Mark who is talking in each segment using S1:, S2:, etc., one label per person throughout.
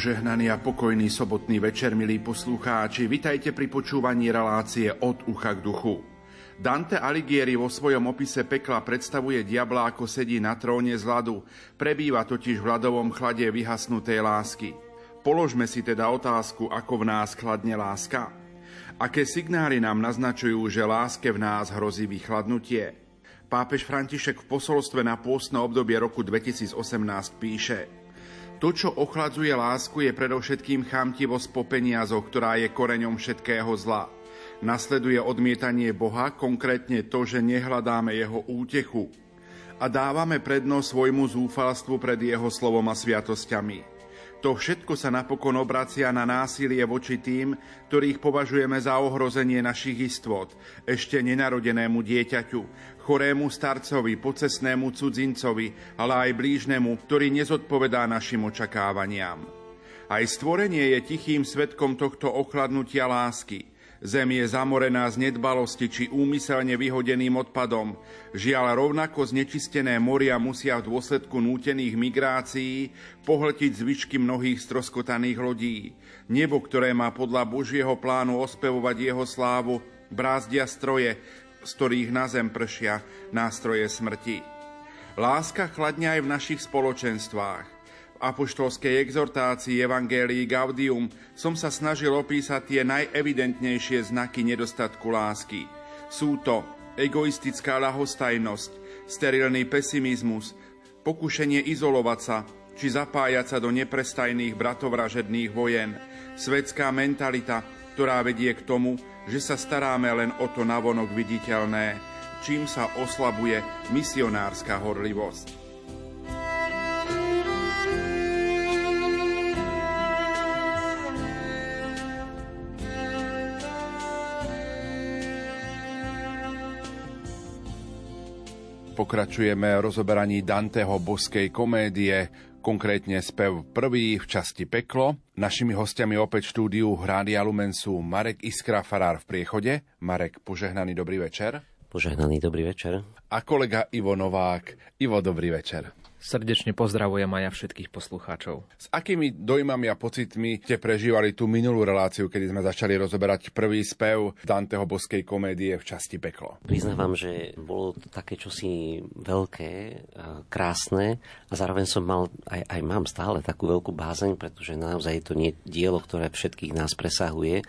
S1: Požehnaný a pokojný sobotný večer, milí poslucháči, vitajte pri počúvaní relácie od ucha k duchu. Dante Alighieri vo svojom opise pekla predstavuje diabla ako sedí na tróne z ľadu, prebýva totiž v ľadovom chlade vyhasnutej lásky. Položme si teda otázku, ako v nás chladne láska. Aké signály nám naznačujú, že láske v nás hrozí vychladnutie? Pápež František v posolstve na pôstne obdobie roku 2018 píše – to, čo ochladzuje lásku, je predovšetkým chamtivosť po peniazoch, ktorá je koreňom všetkého zla. Nasleduje odmietanie Boha, konkrétne to, že nehľadáme jeho útechu a dávame prednosť svojmu zúfalstvu pred jeho slovom a sviatosťami. To všetko sa napokon obracia na násilie voči tým, ktorých považujeme za ohrozenie našich istôt, ešte nenarodenému dieťaťu, chorému starcovi, pocesnému cudzincovi, ale aj blížnemu, ktorý nezodpovedá našim očakávaniam. Aj stvorenie je tichým svetkom tohto ochladnutia lásky – Zem je zamorená z nedbalosti či úmyselne vyhodeným odpadom. Žiaľ, rovnako znečistené moria musia v dôsledku nútených migrácií pohltiť zvyšky mnohých stroskotaných lodí. Nebo, ktoré má podľa Božieho plánu ospevovať jeho slávu, brázdia stroje, z ktorých na zem pršia nástroje smrti. Láska chladne aj v našich spoločenstvách apoštolskej exhortácii Evangelii Gaudium som sa snažil opísať tie najevidentnejšie znaky nedostatku lásky. Sú to egoistická ľahostajnosť, sterilný pesimizmus, pokušenie izolovať sa či zapájať sa do neprestajných bratovražedných vojen, svetská mentalita, ktorá vedie k tomu, že sa staráme len o to navonok viditeľné, čím sa oslabuje misionárska horlivosť. Pokračujeme rozoberaní Danteho boskej komédie, konkrétne spev prvý v časti Peklo. Našimi hostiami opäť štúdiu Rádia Lumen sú Marek Iskra, farár v priechode. Marek, požehnaný dobrý večer.
S2: Požehnaný dobrý večer.
S1: A kolega Ivo Novák. Ivo, dobrý večer.
S3: Srdečne pozdravujem aj ja všetkých poslucháčov.
S1: S akými dojmami a pocitmi ste prežívali tú minulú reláciu, kedy sme začali rozoberať prvý spev Danteho boskej komédie v časti Peklo?
S2: Priznávam, že bolo to také čosi veľké, krásne a zároveň som mal, aj, aj mám stále takú veľkú bázeň, pretože naozaj je to nie dielo, ktoré všetkých nás presahuje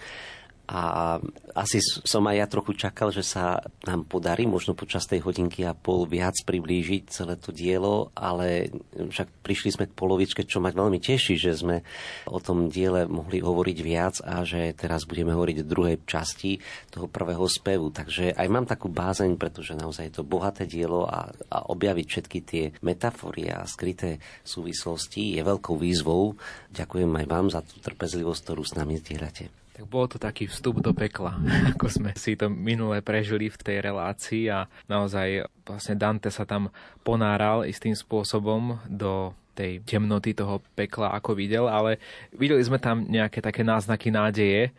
S2: a asi som aj ja trochu čakal, že sa nám podarí možno počas tej hodinky a pol viac priblížiť celé to dielo, ale však prišli sme k polovičke, čo ma veľmi teší, že sme o tom diele mohli hovoriť viac a že teraz budeme hovoriť o druhej časti toho prvého spevu. Takže aj mám takú bázeň, pretože naozaj je to bohaté dielo a, a objaviť všetky tie metafory a skryté súvislosti je veľkou výzvou. Ďakujem aj vám za tú trpezlivosť, ktorú s nami zdieľate
S3: bol to taký vstup do pekla, ako sme si to minule prežili v tej relácii a naozaj vlastne Dante sa tam ponáral istým spôsobom do tej temnoty toho pekla, ako videl, ale videli sme tam nejaké také náznaky nádeje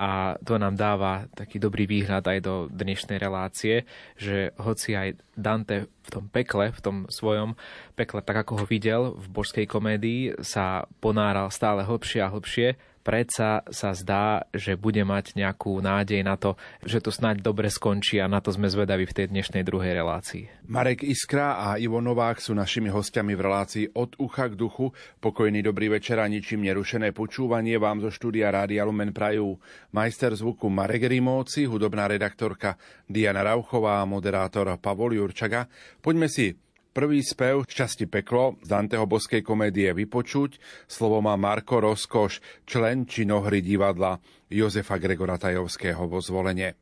S3: a to nám dáva taký dobrý výhľad aj do dnešnej relácie, že hoci aj Dante v tom pekle, v tom svojom pekle, tak ako ho videl v božskej komédii, sa ponáral stále hlbšie a hlbšie, predsa sa zdá, že bude mať nejakú nádej na to, že to snáď dobre skončí a na to sme zvedaví v tej dnešnej druhej relácii.
S1: Marek Iskra a Ivo Novák sú našimi hostiami v relácii Od ucha k duchu. Pokojný dobrý večer a ničím nerušené počúvanie vám zo štúdia Rádia Lumen Prajú majster zvuku Marek Rimóci, hudobná redaktorka Diana Rauchová a moderátor Pavol Jurčaga. Poďme si Prvý spev časti Peklo z Danteho boskej komédie vypočuť. Slovo má Marko Rozkoš, člen činohry divadla Jozefa Gregora Tajovského vo zvolenie.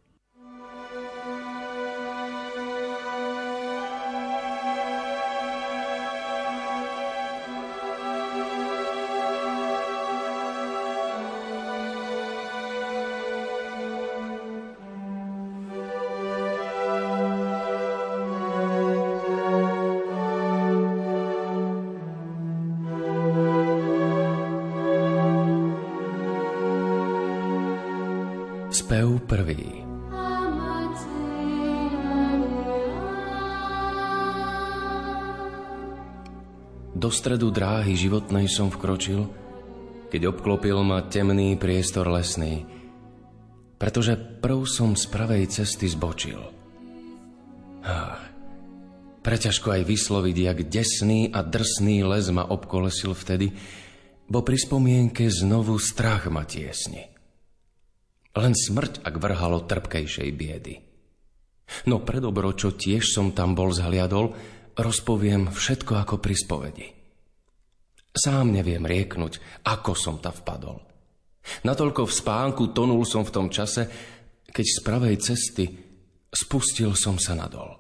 S4: Stredu dráhy životnej som vkročil keď obklopil ma temný priestor lesný, pretože prv som z pravej cesty zbočil. Ah, preťažko aj vysloviť, jak desný a drsný les ma obkolesil vtedy, bo pri spomienke znovu strach ma tiesni. Len smrť, ak vrhalo trpkejšej biedy. No predobro, čo tiež som tam bol zhliadol, rozpoviem všetko ako pri spovedi. Sám neviem rieknuť, ako som tam vpadol. Natoľko v spánku tonul som v tom čase, keď z pravej cesty spustil som sa nadol.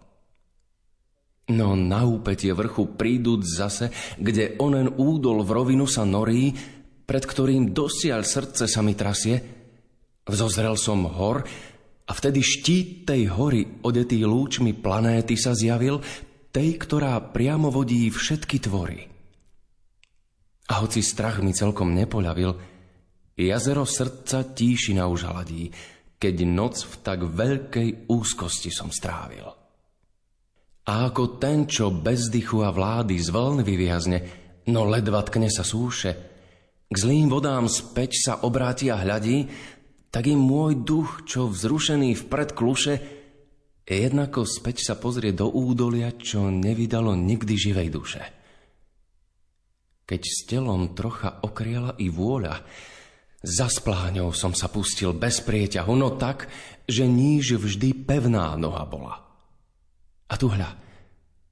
S4: No na úpetie vrchu príduc zase, kde onen údol v rovinu sa norí, pred ktorým dosiaľ srdce sa mi trasie, vzozrel som hor a vtedy štít tej hory, odetý lúčmi planéty sa zjavil, tej, ktorá priamo vodí všetky tvory. A hoci strach mi celkom nepoľavil, Jazero srdca tíšina už hladí, keď noc v tak veľkej úzkosti som strávil. A ako ten, čo bez dychu a vlády z vln vyviazne, no ledva tkne sa súše, k zlým vodám späť sa obráti a hľadí, tak im môj duch, čo vzrušený vpred kluše, jednako späť sa pozrie do údolia, čo nevydalo nikdy živej duše. Keď s telom trocha okriela i vôľa, za spláňou som sa pustil bez prieťahu, no tak, že níž vždy pevná noha bola. A tu hľa,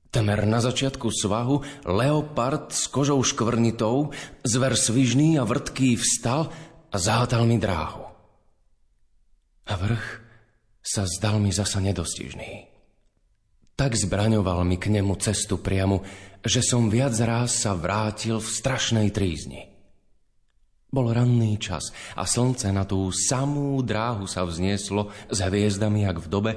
S4: temer na začiatku svahu, leopard s kožou škvrnitou, zver svižný a vrtký vstal a zátal mi dráhu. A vrch sa zdal mi zasa nedostižný. Tak zbraňoval mi k nemu cestu priamu, že som viac ráz sa vrátil v strašnej trízni. Bol ranný čas a slnce na tú samú dráhu sa vznieslo s hviezdami, jak v dobe,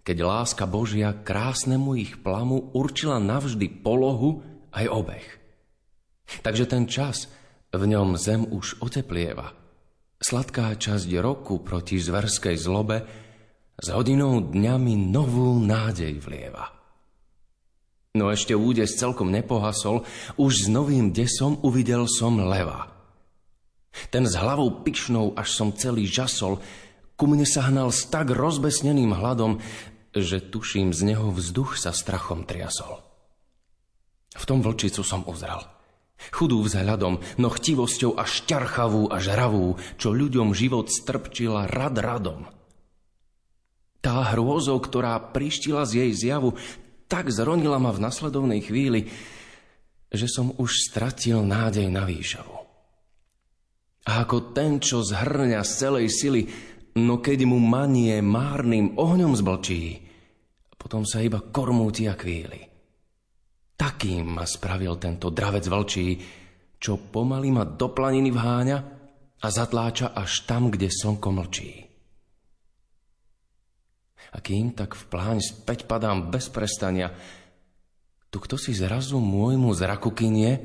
S4: keď láska Božia krásnemu ich plamu určila navždy polohu aj obeh. Takže ten čas, v ňom zem už oteplieva. Sladká časť roku proti zverskej zlobe s hodinou dňami novú nádej vlieva. No ešte údes celkom nepohasol, už s novým desom uvidel som leva – ten s hlavou pyšnou, až som celý žasol, ku mne sa hnal s tak rozbesneným hladom, že tuším, z neho vzduch sa strachom triasol. V tom vlčicu som uzral. Chudú vzhľadom, no chtivosťou až ťarchavú a žravú, čo ľuďom život strpčila rad radom. Tá hrôzou, ktorá prištila z jej zjavu, tak zronila ma v nasledovnej chvíli, že som už stratil nádej na výšavu. A ako ten, čo zhrňa z celej sily, no keď mu manie márnym ohňom zblčí, potom sa iba kormúti a kvíli. Takým ma spravil tento dravec vlčí, čo pomaly ma do planiny vháňa a zatláča až tam, kde slnko mlčí. A kým tak v pláň späť padám bez prestania, tu kto si zrazu môjmu zraku kynie,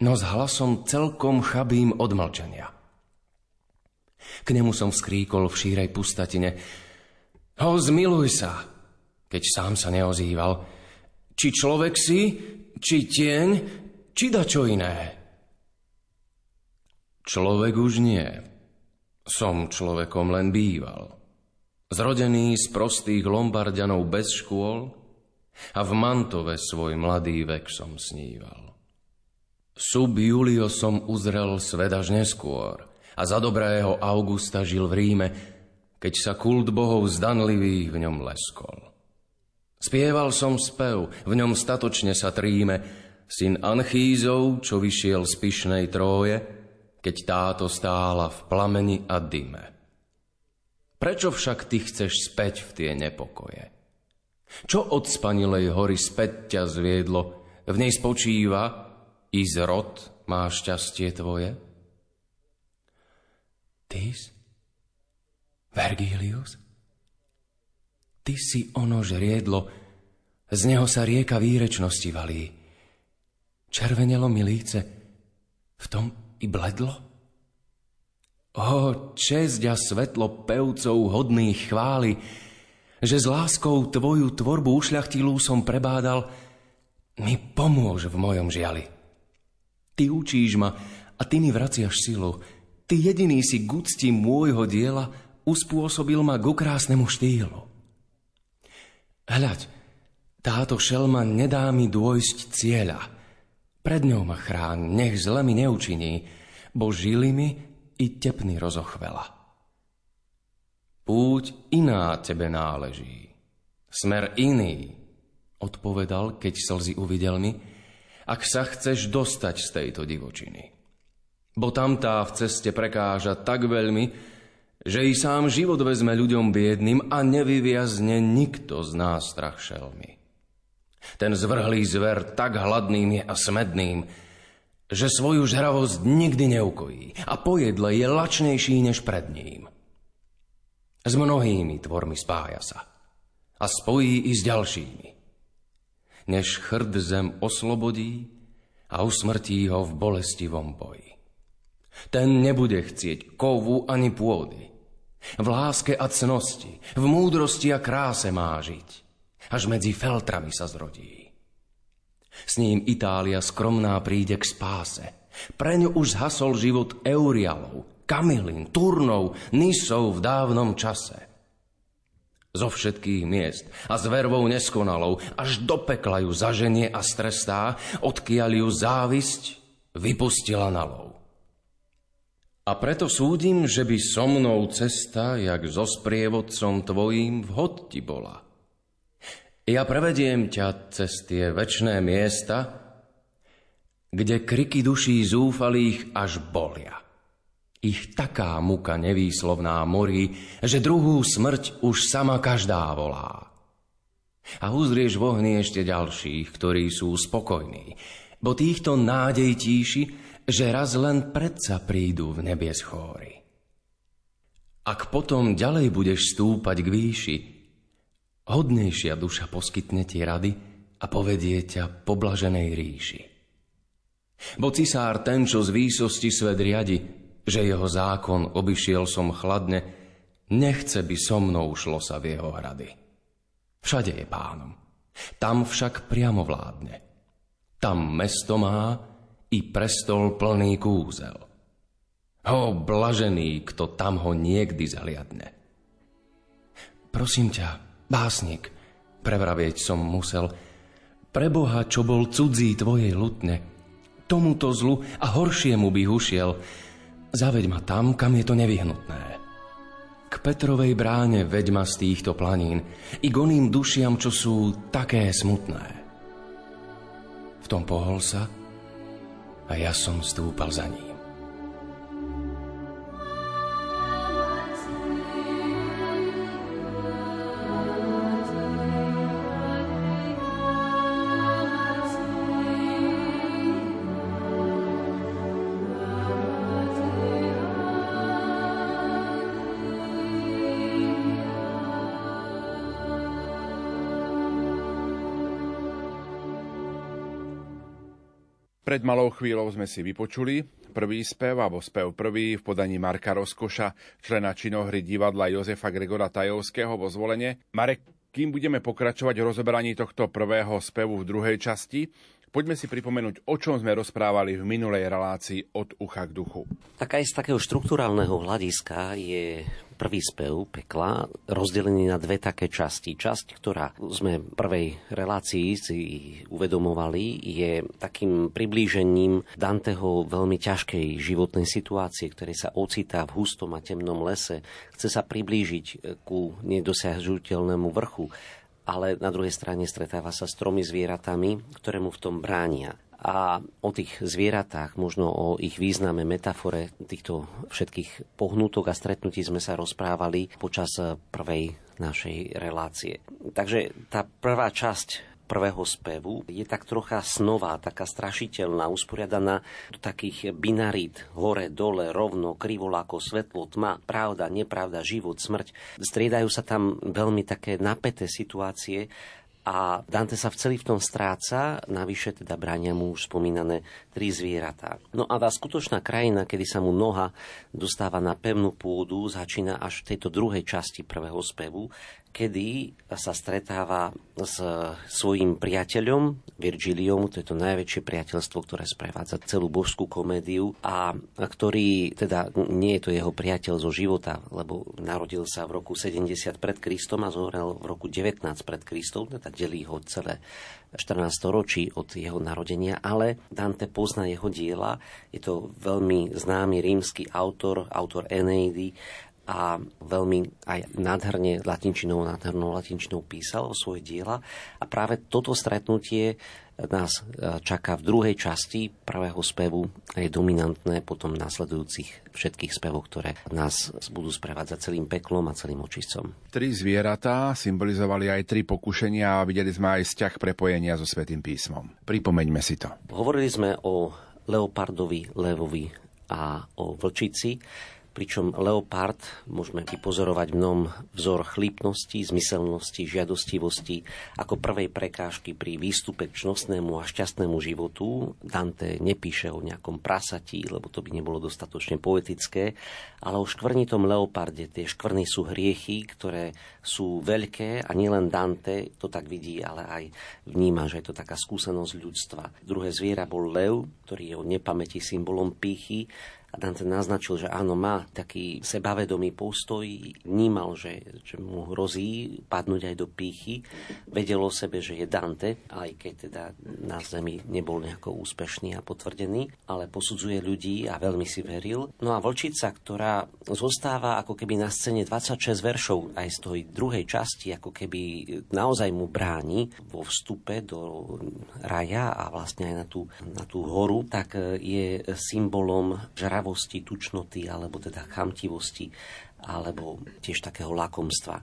S4: no s hlasom celkom chabým odmlčania. K nemu som vskríkol v šírej pustatine. Ho, zmiluj sa, keď sám sa neozýval. Či človek si, či tieň, či da čo iné. Človek už nie. Som človekom len býval. Zrodený z prostých lombardianov bez škôl a v Mantove svoj mladý vek som sníval. Sub Julio som uzrel svet až neskôr a za dobrého Augusta žil v Ríme, keď sa kult bohov zdanlivých v ňom leskol. Spieval som spev, v ňom statočne sa tríme, syn Anchízov, čo vyšiel z pyšnej tróje, keď táto stála v plameni a dyme. Prečo však ty chceš späť v tie nepokoje? Čo od spanilej hory späť ťa zviedlo? V nej spočíva i zrod má šťastie tvoje? Tys? Vergilius? Ty si ono žriedlo, z neho sa rieka výrečnosti valí. Červenelo mi líce, v tom i bledlo? O, česť a svetlo pevcov hodných chvály, že s láskou tvoju tvorbu ušľachtilú som prebádal, mi pomôž v mojom žiali. Ty učíš ma a ty mi vraciaš silu. Ty jediný si k môjho diela uspôsobil ma k krásnemu štýlu. Hľaď, táto šelma nedá mi dôjsť cieľa. Pred ňou ma chrán, nech zle mi neučiní, bo žili mi i tepny rozochvela. Púť iná tebe náleží, smer iný, odpovedal, keď slzy uvidel mi, ak sa chceš dostať z tejto divočiny. Bo tamtá v ceste prekáža tak veľmi, že i sám život vezme ľuďom biedným a nevyviazne nikto z nás strach šelmy. Ten zvrhlý zver tak hladným je a smedným, že svoju žravosť nikdy neukojí a pojedle je lačnejší než pred ním. S mnohými tvormi spája sa a spojí i s ďalšími. Než chrd zem oslobodí a usmrtí ho v bolestivom boji. Ten nebude chcieť kovu ani pôdy, v láske a cnosti, v múdrosti a kráse má žiť. Až medzi feltrami sa zrodí. S ním Itália skromná príde k spáse. Pre ňu už zhasol život Eurialov, Kamilin, Turnov, Nisov v dávnom čase. Zo všetkých miest a s vervou neskonalou až do pekla ju zaženie a strestá, odkiaľ ju závisť vypustila na lov. A preto súdim, že by so mnou cesta, jak so sprievodcom tvojím, vhod ti bola. Ja prevediem ťa cez tie večné miesta, kde kriky duší zúfalých až bolia. Ich taká muka nevýslovná morí, že druhú smrť už sama každá volá. A uzrieš v ohni ešte ďalších, ktorí sú spokojní, bo týchto nádej tíši že raz len predsa prídu v nebies chóry. Ak potom ďalej budeš stúpať k výši, hodnejšia duša poskytne ti rady a povedie ťa po blaženej ríši. Bo cisár ten, čo z výsosti svet riadi, že jeho zákon obyšiel som chladne, nechce by so mnou šlo sa v jeho hrady. Všade je pánom, tam však priamo vládne. Tam mesto má, i prestol plný kúzel. Ho, blažený, kto tam ho niekdy zaliadne. Prosím ťa, básnik, prevravieť som musel, preboha, čo bol cudzí tvojej lutne, tomuto zlu a horšiemu by ušiel, zaveď ma tam, kam je to nevyhnutné. K Petrovej bráne veď ma z týchto planín i goným dušiam, čo sú také smutné. V tom pohol sa, a ja som stúpal za ním.
S1: Pred malou chvíľou sme si vypočuli prvý spev, alebo spev prvý v podaní Marka Rozkoša, člena činohry divadla Jozefa Gregora Tajovského vo zvolenie. Marek, kým budeme pokračovať v rozoberaní tohto prvého spevu v druhej časti, Poďme si pripomenúť, o čom sme rozprávali v minulej relácii od ucha k duchu.
S2: Tak aj z takého štruktúrálneho hľadiska je prvý spev pekla rozdelený na dve také časti. Časť, ktorá sme v prvej relácii si uvedomovali, je takým priblížením Danteho veľmi ťažkej životnej situácie, ktorý sa ocitá v hustom a temnom lese. Chce sa priblížiť ku nedosiahnutelnému vrchu ale na druhej strane stretáva sa s tromi zvieratami, ktoré mu v tom bránia a o tých zvieratách, možno o ich význame, metafore týchto všetkých pohnutok a stretnutí sme sa rozprávali počas prvej našej relácie. Takže tá prvá časť prvého spevu je tak trocha snová, taká strašiteľná, usporiadaná do takých binarít, hore, dole, rovno, krivoláko, svetlo, tma, pravda, nepravda, život, smrť. Striedajú sa tam veľmi také napäté situácie a Dante sa v celý v tom stráca, navyše teda bránia mu už spomínané tri zvieratá. No a tá skutočná krajina, kedy sa mu noha dostáva na pevnú pôdu, začína až v tejto druhej časti prvého spevu, kedy sa stretáva s svojim priateľom Virgiliom, to je to najväčšie priateľstvo, ktoré sprevádza celú božskú komédiu a ktorý, teda nie je to jeho priateľ zo života, lebo narodil sa v roku 70 pred Kristom a zomrel v roku 19 pred Kristom, teda delí ho celé 14 ročí od jeho narodenia, ale Dante pozná jeho diela, je to veľmi známy rímsky autor, autor Eneidy a veľmi aj nádherne latinčinou, nádhernou latinčinou písal o svoje diela. A práve toto stretnutie nás e, čaká v druhej časti prvého spevu a je dominantné potom nasledujúcich všetkých spevov, ktoré nás budú sprevádzať celým peklom a celým očistcom.
S1: Tri zvieratá symbolizovali aj tri pokušenia a videli sme aj vzťah prepojenia so Svetým písmom. Pripomeňme si to.
S2: Hovorili sme o leopardovi, levovi a o vlčici pričom leopard môžeme vypozorovať v mnom vzor chlípnosti, zmyselnosti, žiadostivosti ako prvej prekážky pri výstupe k čnostnému a šťastnému životu. Dante nepíše o nejakom prasatí, lebo to by nebolo dostatočne poetické, ale o škvrnitom leoparde. Tie škvrny sú hriechy, ktoré sú veľké a nielen Dante to tak vidí, ale aj vníma, že je to taká skúsenosť ľudstva. Druhé zviera bol lev, ktorý je o nepamäti symbolom pýchy, a Dante naznačil, že áno, má taký sebavedomý postoj, vnímal, že, že mu hrozí padnúť aj do pýchy. Vedel o sebe, že je Dante, aj keď teda na zemi nebol nejako úspešný a potvrdený, ale posudzuje ľudí a veľmi si veril. No a Vlčica, ktorá zostáva ako keby na scéne 26 veršov aj z tej druhej časti, ako keby naozaj mu bráni vo vstupe do raja a vlastne aj na tú, na tú horu, tak je symbolom žra žravosti, tučnoty, alebo teda chamtivosti, alebo tiež takého lakomstva.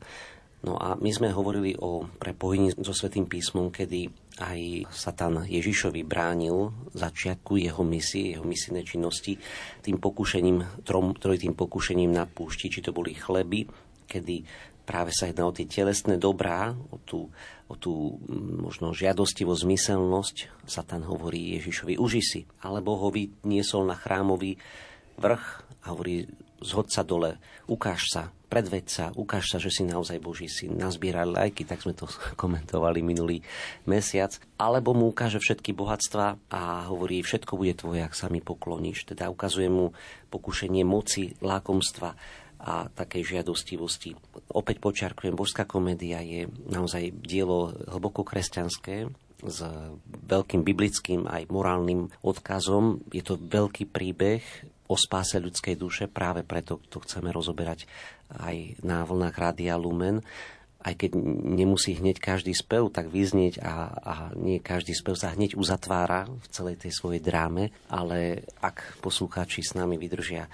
S2: No a my sme hovorili o prepojení so Svetým písmom, kedy aj Satan Ježišovi bránil začiatku jeho misie, jeho misijnej činnosti tým pokušením, trom, trojitým pokušením na púšti, či to boli chleby, kedy práve sa jedná o tie telesné dobrá, o tú, o tú možno žiadostivosť, zmyselnosť. Satan hovorí Ježišovi, uži si, alebo ho vyniesol na chrámový vrch a hovorí, zhod sa dole, ukáž sa, predveď sa, ukáž sa, že si naozaj Boží syn. Nazbierali lajky, tak sme to komentovali minulý mesiac. Alebo mu ukáže všetky bohatstva a hovorí, všetko bude tvoje, ak sa mi pokloníš. Teda ukazuje mu pokušenie moci, lákomstva a takej žiadostivosti. Opäť počiarkujem, božská komédia je naozaj dielo hlboko kresťanské, s veľkým biblickým aj morálnym odkazom. Je to veľký príbeh o spáse ľudskej duše, práve preto to chceme rozoberať aj na vlnách Rádia Lumen. Aj keď nemusí hneď každý spev tak vyznieť a, a nie každý spev sa hneď uzatvára v celej tej svojej dráme, ale ak poslucháči s nami vydržia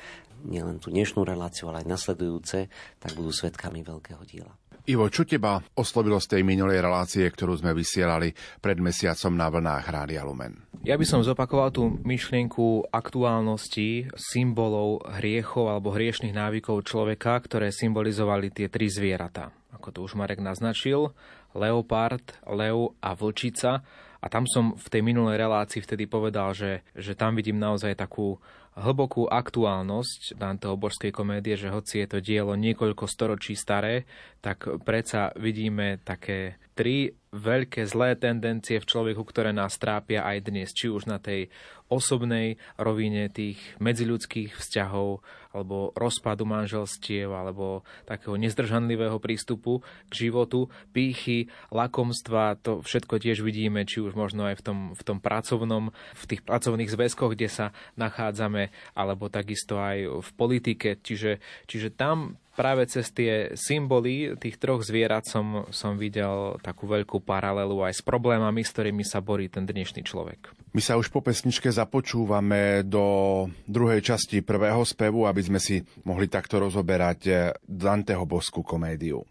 S2: nielen tú dnešnú reláciu, ale aj nasledujúce, tak budú svetkami veľkého diela.
S1: Ivo, čo teba oslovilo z tej minulej relácie, ktorú sme vysielali pred mesiacom na vlnách Rádia Lumen?
S3: Ja by som zopakoval tú myšlienku aktuálnosti symbolov hriechov alebo hriešných návykov človeka, ktoré symbolizovali tie tri zvieratá. Ako to už Marek naznačil, leopard, lev a vlčica. A tam som v tej minulej relácii vtedy povedal, že, že tam vidím naozaj takú hlbokú aktuálnosť Danteho božskej komédie, že hoci je to dielo niekoľko storočí staré, tak predsa vidíme také tri veľké zlé tendencie v človeku, ktoré nás trápia aj dnes, či už na tej osobnej rovine tých medziľudských vzťahov, alebo rozpadu manželstiev, alebo takého nezdržanlivého prístupu k životu, pýchy, lakomstva, to všetko tiež vidíme, či už možno aj v tom, v tom pracovnom, v tých pracovných zväzkoch, kde sa nachádzame, alebo takisto aj v politike. Čiže, čiže tam práve cez tie symboly tých troch zvierat som, som videl takú veľkú paralelu aj s problémami, s ktorými sa borí ten dnešný človek.
S1: My sa už po pesničke započúvame do druhej časti prvého spevu, aby sme si mohli takto rozoberať Danteho boskú komédiu.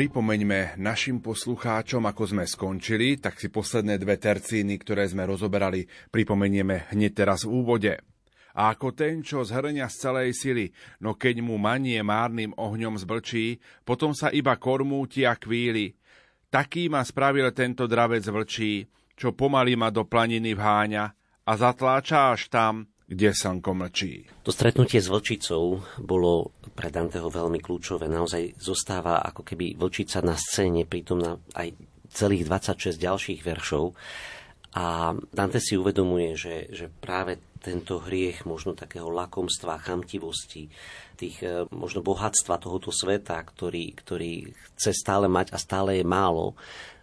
S1: Pripomeňme našim poslucháčom, ako sme skončili, tak si posledné dve tercíny, ktoré sme rozoberali, pripomenieme hneď teraz v úvode. A ako ten, čo zhrňa z celej sily, no keď mu manie márnym ohňom zblčí, potom sa iba kormúti a kvíli. Taký ma spravil tento dravec vlčí, čo pomaly ma do planiny vháňa a zatláča až tam, kde slnko mlčí.
S2: To stretnutie s vlčicou bolo pre Danteho veľmi kľúčové. Naozaj zostáva ako keby vlčica na scéne, prítomná aj celých 26 ďalších veršov. A Dante si uvedomuje, že, že práve tento hriech možno takého lakomstva, chamtivosti, tých e, možno bohatstva tohoto sveta, ktorý, ktorý chce stále mať a stále je málo,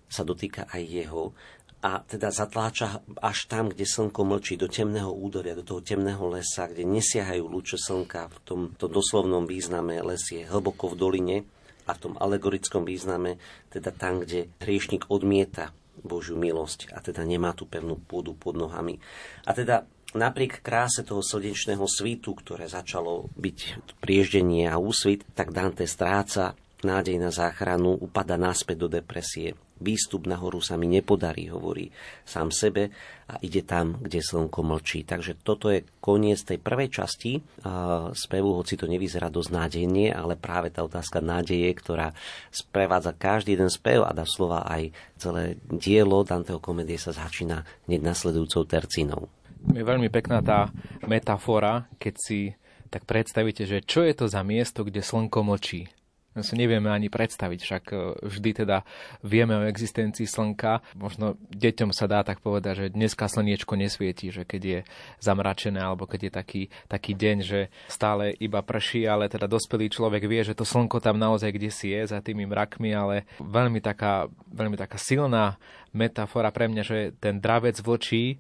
S2: sa dotýka aj jeho a teda zatláča až tam, kde slnko mlčí, do temného údolia, do toho temného lesa, kde nesiahajú lúče slnka. V tomto doslovnom význame les je hlboko v doline a v tom alegorickom význame teda tam, kde hriešnik odmieta Božiu milosť a teda nemá tú pevnú pôdu pod nohami. A teda napriek kráse toho slnečného svítu, ktoré začalo byť prieždenie a úsvit, tak Dante stráca nádej na záchranu, upada naspäť do depresie výstup nahoru sa mi nepodarí, hovorí sám sebe a ide tam, kde slnko mlčí. Takže toto je koniec tej prvej časti spevu, hoci to nevyzerá dosť nádejne, ale práve tá otázka nádeje, ktorá sprevádza každý jeden spev a dá slova aj celé dielo Danteho komedie sa začína hneď nasledujúcou tercínou.
S3: Je veľmi pekná tá metafora, keď si tak predstavíte, že čo je to za miesto, kde slnko mlčí si nevieme ani predstaviť, však e, vždy teda vieme o existencii slnka. Možno deťom sa dá tak povedať, že dneska slniečko nesvietí, že keď je zamračené alebo keď je taký, taký deň, že stále iba prší, ale teda dospelý človek vie, že to slnko tam naozaj kde si je za tými mrakmi, ale veľmi taká, veľmi taká silná metafora pre mňa, že ten dravec vočí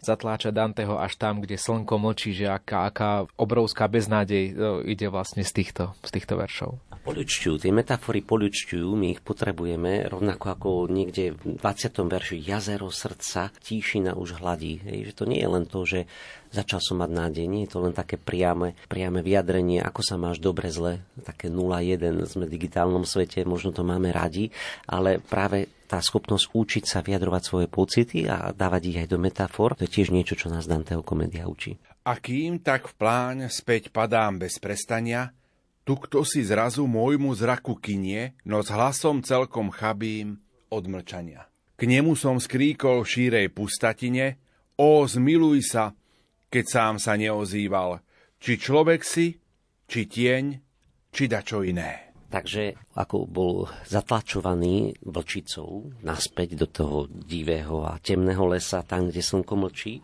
S3: zatláča Danteho až tam, kde slnko mlčí, že aká, aká obrovská beznádej no, ide vlastne z týchto, z týchto veršov.
S2: Poľučťujú, tie metafory poľučťujú, my ich potrebujeme, rovnako ako niekde v 20. verši jazero srdca, tíšina už hladí. Hej, že to nie je len to, že začal som mať nádej, nie je to len také priame, priame vyjadrenie, ako sa máš dobre, zle, také 0-1, sme v digitálnom svete, možno to máme radi, ale práve tá schopnosť učiť sa vyjadrovať svoje pocity a dávať ich aj do metafor, to je tiež niečo, čo nás Danteho komédia učí.
S1: A kým tak v pláň späť padám bez prestania, tu kto si zrazu môjmu zraku kinie, no s hlasom celkom chabým od mlčania. K nemu som skríkol v šírej pustatine, o, zmiluj sa, keď sám sa neozýval, či človek si, či tieň, či dačo iné.
S2: Takže ako bol zatlačovaný vlčicou naspäť do toho divého a temného lesa, tam, kde slnko mlčí,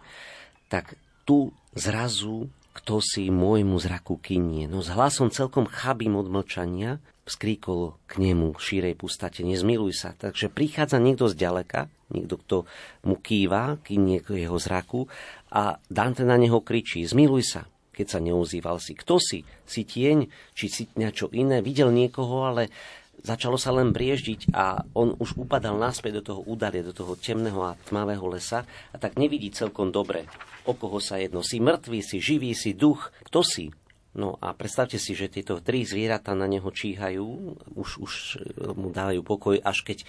S2: tak tu zrazu kto si môjmu zraku kynie. No s hlasom celkom chabým od mlčania skríkol k nemu šírej pustate, nezmiluj sa. Takže prichádza niekto z ďaleka, niekto, kto mu kýva, kynie k jeho zraku a Dante na neho kričí, zmiluj sa keď sa neozýval si. Kto si? Si tieň? Či si niečo iné? Videl niekoho, ale začalo sa len brieždiť a on už upadal naspäť do toho údalia, do toho temného a tmavého lesa a tak nevidí celkom dobre, o koho sa jedno. Si mŕtvý, si živý, si duch. Kto si? No a predstavte si, že tieto tri zvieratá na neho číhajú, už, už mu dávajú pokoj, až keď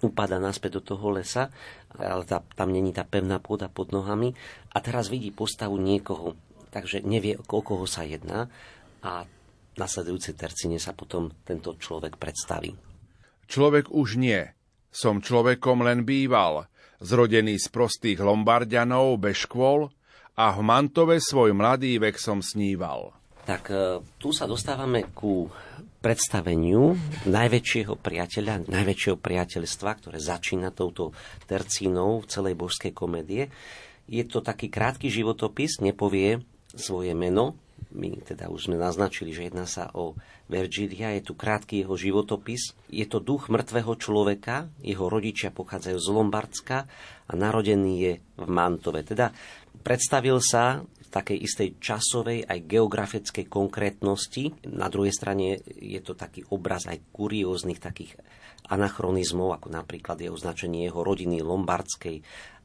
S2: upada naspäť do toho lesa, ale tá, tam není tá pevná pôda pod nohami a teraz vidí postavu niekoho, takže nevie, o koho sa jedná a nasledujúcej tercine sa potom tento človek predstaví.
S1: Človek už nie. Som človekom len býval, zrodený z prostých lombardianov bez škôl a v Mantove svoj mladý vek som sníval.
S2: Tak e, tu sa dostávame ku predstaveniu najväčšieho priateľa, najväčšieho priateľstva, ktoré začína touto tercínou v celej božskej komédie. Je to taký krátky životopis, nepovie svoje meno. My teda už sme naznačili, že jedná sa o Virgilia, je tu krátky jeho životopis. Je to duch mŕtvého človeka, jeho rodičia pochádzajú z Lombardska a narodený je v Mantove. Teda predstavil sa v takej istej časovej aj geografickej konkrétnosti. Na druhej strane je to taký obraz aj kurióznych takých anachronizmov, ako napríklad je označenie jeho rodiny lombardskej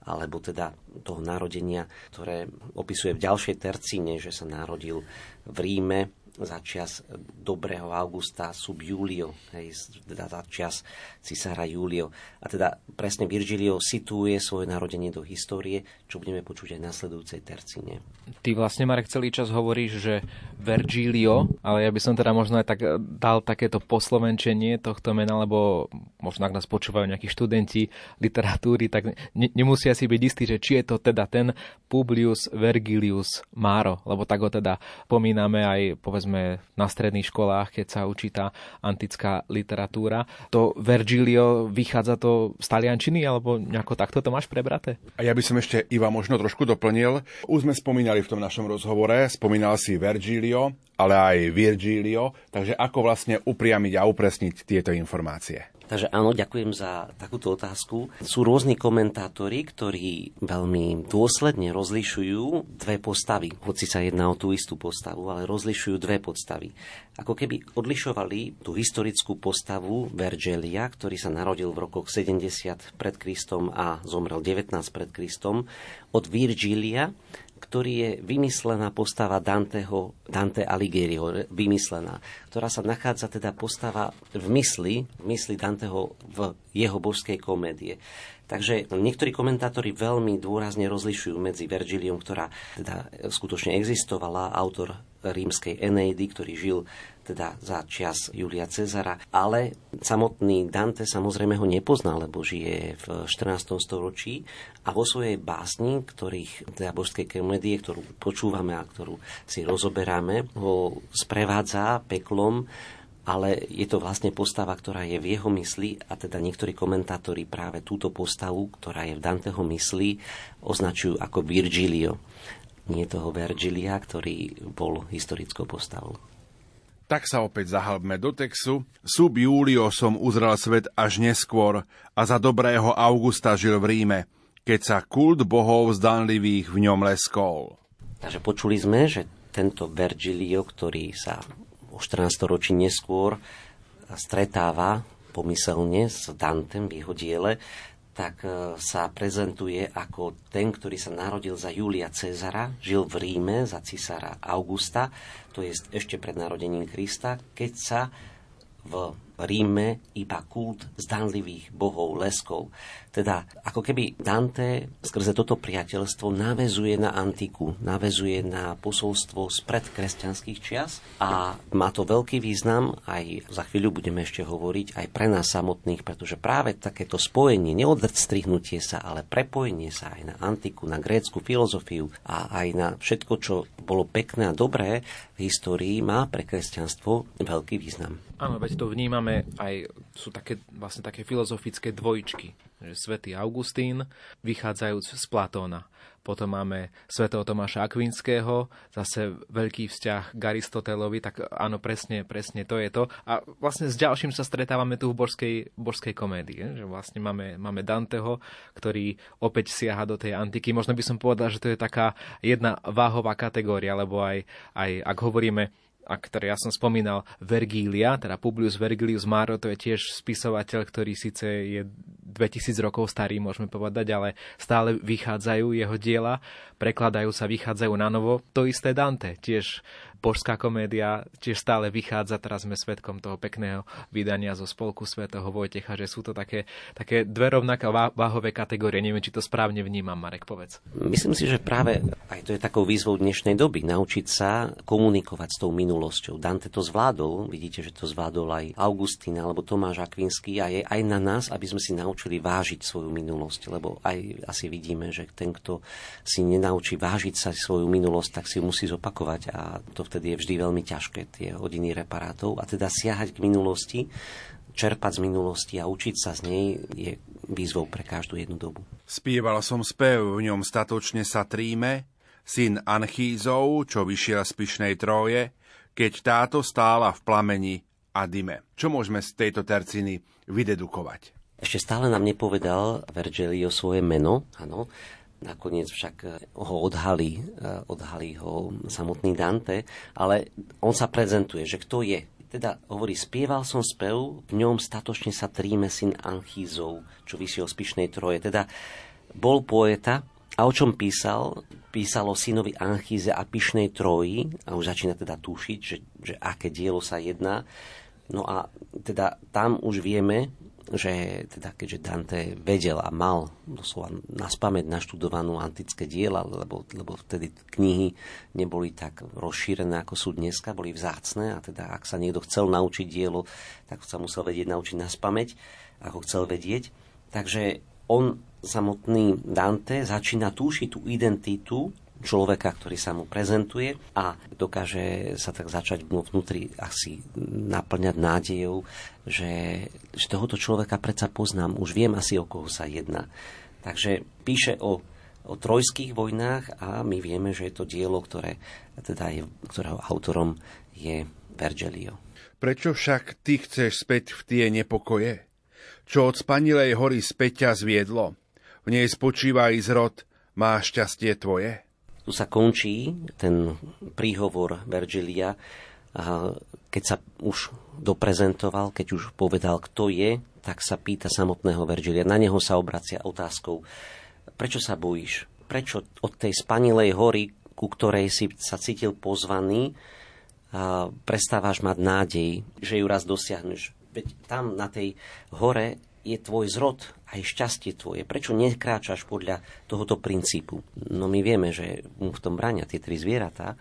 S2: alebo teda toho narodenia, ktoré opisuje v ďalšej tercíne, že sa narodil v Ríme za čas dobrého Augusta sub Julio, hej, teda za čas cisára Julio. A teda presne Virgilio situuje svoje narodenie do histórie, čo budeme počuť aj v nasledujúcej tercíne.
S3: Ty vlastne, Marek, celý čas hovoríš, že Virgilio, ale ja by som teda možno aj tak dal takéto poslovenčenie tohto mena, lebo možno ak nás počúvajú nejakí študenti literatúry, tak ne- nemusia si byť istí, že či je to teda ten Publius Vergilius Maro, lebo tak ho teda pomíname aj povedzme na stredných školách, keď sa učí tá antická literatúra. To Vergilio vychádza to z taliančiny, alebo nejako takto to máš prebraté?
S1: A ja by som ešte Iva možno trošku doplnil. Už sme spomínali v tom našom rozhovore, spomínal si Vergilio, ale aj Virgilio, takže ako vlastne upriamiť a upresniť tieto informácie?
S2: Takže áno, ďakujem za takúto otázku. Sú rôzni komentátori, ktorí veľmi dôsledne rozlišujú dve postavy. Hoci sa jedná o tú istú postavu, ale rozlišujú dve postavy. Ako keby odlišovali tú historickú postavu Vergelia, ktorý sa narodil v rokoch 70 pred Kristom a zomrel 19 pred Kristom, od Virgilia, ktorý je vymyslená postava Danteho, Dante Alighieriho, vymyslená, ktorá sa nachádza teda postava v mysli, v mysli Danteho v jeho božskej komédie. Takže niektorí komentátori veľmi dôrazne rozlišujú medzi Vergilium, ktorá teda skutočne existovala, autor rímskej Eneidy, ktorý žil teda za čas Julia Cezara, ale samotný Dante samozrejme ho nepozná, lebo žije v 14. storočí a vo svojej básni, ktorých, teda božskej komédie, ktorú počúvame a ktorú si rozoberáme, ho sprevádza peklom ale je to vlastne postava, ktorá je v jeho mysli a teda niektorí komentátori práve túto postavu, ktorá je v Danteho mysli, označujú ako Virgilio. Nie toho Virgilia, ktorý bol historickou postavou.
S1: Tak sa opäť zahalbme do textu. Sub Julio som uzrel svet až neskôr a za dobrého Augusta žil v Ríme, keď sa kult bohov zdanlivých v ňom leskol.
S2: Takže počuli sme, že tento Virgilio, ktorý sa o 14 ročí neskôr stretáva pomyselne s Dantem v jeho diele, tak e, sa prezentuje ako ten, ktorý sa narodil za Julia Cezara, žil v Ríme za cisára Augusta, to je ešte pred narodením Krista, keď sa v Ríme iba kult zdanlivých bohov, leskov. Teda ako keby Dante skrze toto priateľstvo navezuje na antiku, navezuje na posolstvo z predkresťanských čias a má to veľký význam, aj za chvíľu budeme ešte hovoriť, aj pre nás samotných, pretože práve takéto spojenie, neodstrihnutie sa, ale prepojenie sa aj na antiku, na grécku filozofiu a aj na všetko, čo bolo pekné a dobré v histórii, má pre kresťanstvo veľký význam.
S3: Áno, veď to vnímame aj, sú také, vlastne také filozofické dvojčky. Že svätý Augustín, vychádzajúc z Platóna. Potom máme svätého Tomáša Akvinského, zase veľký vzťah k Aristotelovi, tak áno, presne, presne to je to. A vlastne s ďalším sa stretávame tu v božskej, božskej komédii, že vlastne máme, máme Danteho, ktorý opäť siaha do tej antiky. Možno by som povedal, že to je taká jedna váhová kategória, lebo aj, aj ak hovoríme a ktoré ja som spomínal, Vergília, teda Publius Vergilius Maro, to je tiež spisovateľ, ktorý síce je 2000 rokov starý, môžeme povedať, ale stále vychádzajú jeho diela, prekladajú sa, vychádzajú na novo. To isté Dante, tiež božská komédia tiež stále vychádza, teraz sme svetkom toho pekného vydania zo spolku svätého Vojtecha, že sú to také, také dve rovnaké váhové kategórie. Neviem, či to správne vnímam, Marek, povedz.
S2: Myslím si, že práve aj to je takou výzvou dnešnej doby, naučiť sa komunikovať s tou minulosťou. Dante to zvládol, vidíte, že to zvládol aj Augustín alebo Tomáš Akvinský a je aj na nás, aby sme si naučili vážiť svoju minulosť, lebo aj asi vidíme, že ten, kto si nenaučí vážiť sa svoju minulosť, tak si musí zopakovať a to vtedy je vždy veľmi ťažké, tie hodiny reparátov. A teda siahať k minulosti, čerpať z minulosti a učiť sa z nej je výzvou pre každú jednu dobu.
S1: Spieval som spev, v ňom statočne sa tríme, syn Anchízov, čo vyšiel z pyšnej troje, keď táto stála v plameni a dyme. Čo môžeme z tejto terciny vydedukovať?
S2: Ešte stále nám nepovedal Vergilio svoje meno, áno, Nakoniec však eh, ho odhalí, eh, odhalí ho samotný Dante, ale on sa prezentuje, že kto je. Teda hovorí, spieval som spev, v ňom statočne sa tríme syn Anchízov, čo vysiel z pyšnej troje. Teda bol poeta, A o čom písal? Písal o synovi Anchíze a Pyšnej Troji a už začína teda tušiť, že, že aké dielo sa jedná. No a teda tam už vieme, že teda keďže Dante vedel a mal doslova na spamäť naštudovanú antické diela, lebo, lebo vtedy knihy neboli tak rozšírené, ako sú dneska, boli vzácne a teda ak sa niekto chcel naučiť dielo, tak sa musel vedieť naučiť na spamäť, ako chcel vedieť. Takže on samotný Dante začína túšiť tú identitu človeka, ktorý sa mu prezentuje a dokáže sa tak začať vnútri asi naplňať nádejou, že, že tohoto človeka predsa poznám, už viem asi o koho sa jedná. Takže píše o, o trojských vojnách a my vieme, že je to dielo, ktoré, teda je, ktorého autorom je Vergelio.
S1: Prečo však ty chceš späť v tie nepokoje? Čo od spanilej hory späť zviedlo? V nej spočíva i zrod, má šťastie tvoje?
S2: Tu sa končí ten príhovor Vergilia, keď sa už doprezentoval, keď už povedal, kto je, tak sa pýta samotného Vergilia. Na neho sa obracia otázkou, prečo sa bojíš? Prečo od tej spanilej hory, ku ktorej si sa cítil pozvaný, a prestávaš mať nádej, že ju raz dosiahneš? Veď tam na tej hore je tvoj zrod, aj šťastie tvoje. Prečo nekráčaš podľa tohoto princípu? No my vieme, že mu v tom bráňa tie tri zvieratá,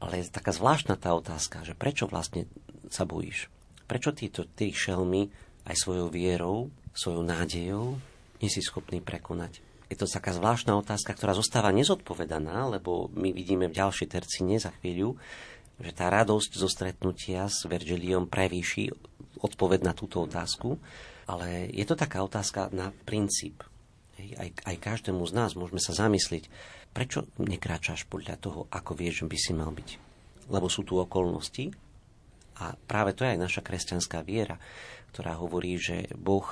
S2: ale je taká zvláštna tá otázka, že prečo vlastne sa bojíš? Prečo tieto tri šelmy aj svojou vierou, svojou nádejou nie si schopný prekonať? Je to taká zvláštna otázka, ktorá zostáva nezodpovedaná, lebo my vidíme v ďalšej tercine za chvíľu, že tá radosť zo stretnutia s Vergiliom prevýši odpoved na túto otázku ale je to taká otázka na princíp. Hej, aj, aj každému z nás môžeme sa zamyslieť, prečo nekráčaš podľa toho, ako vieš, že by si mal byť. Lebo sú tu okolnosti a práve to je aj naša kresťanská viera, ktorá hovorí, že Boh,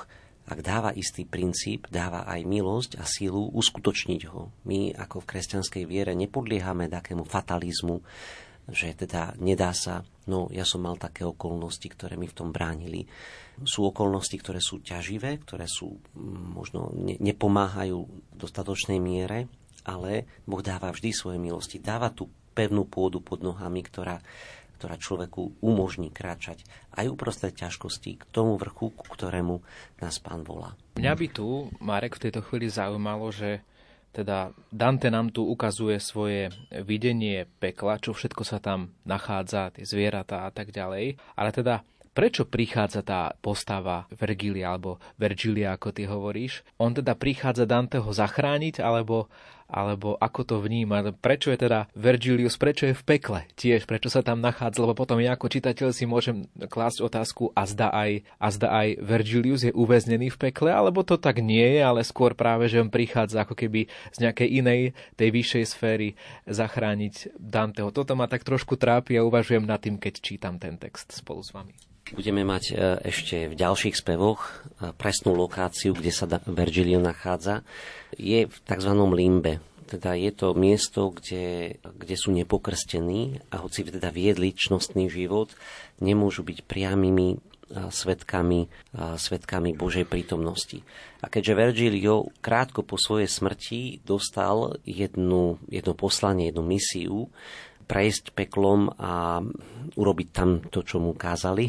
S2: ak dáva istý princíp, dáva aj milosť a sílu uskutočniť ho. My ako v kresťanskej viere nepodliehame takému fatalizmu, že teda nedá sa, no ja som mal také okolnosti, ktoré mi v tom bránili. Sú okolnosti, ktoré sú ťaživé, ktoré sú mm, možno ne, nepomáhajú v dostatočnej miere, ale Boh dáva vždy svoje milosti. Dáva tú pevnú pôdu pod nohami, ktorá, ktorá človeku umožní kráčať aj uprostred ťažkostí k tomu vrchu, ku ktorému nás pán volá.
S3: Mňa by tu, Marek, v tejto chvíli zaujímalo, že teda Dante nám tu ukazuje svoje videnie pekla, čo všetko sa tam nachádza, tie zvieratá a tak ďalej. Ale teda prečo prichádza tá postava Vergilia, alebo Vergilia, ako ty hovoríš? On teda prichádza Danteho zachrániť, alebo alebo ako to vníma, prečo je teda Vergilius, prečo je v pekle tiež, prečo sa tam nachádza, lebo potom ja ako čitateľ si môžem klásť otázku, a zda aj, a zda aj Vergilius je uväznený v pekle, alebo to tak nie je, ale skôr práve, že on prichádza ako keby z nejakej inej, tej vyššej sféry zachrániť Danteho. Toto ma tak trošku trápi a uvažujem nad tým, keď čítam ten text spolu s vami.
S2: Budeme mať e, ešte v ďalších spevoch e, presnú lokáciu, kde sa Vergilio nachádza. Je v tzv. limbe, teda je to miesto, kde, kde sú nepokrstení a hoci teda viedli čnostný život, nemôžu byť priamými e, svetkami, svetkami Božej prítomnosti. A keďže Vergilio krátko po svojej smrti dostal jednu, jedno poslanie, jednu misiu, prejsť peklom a urobiť tam to, čo mu kázali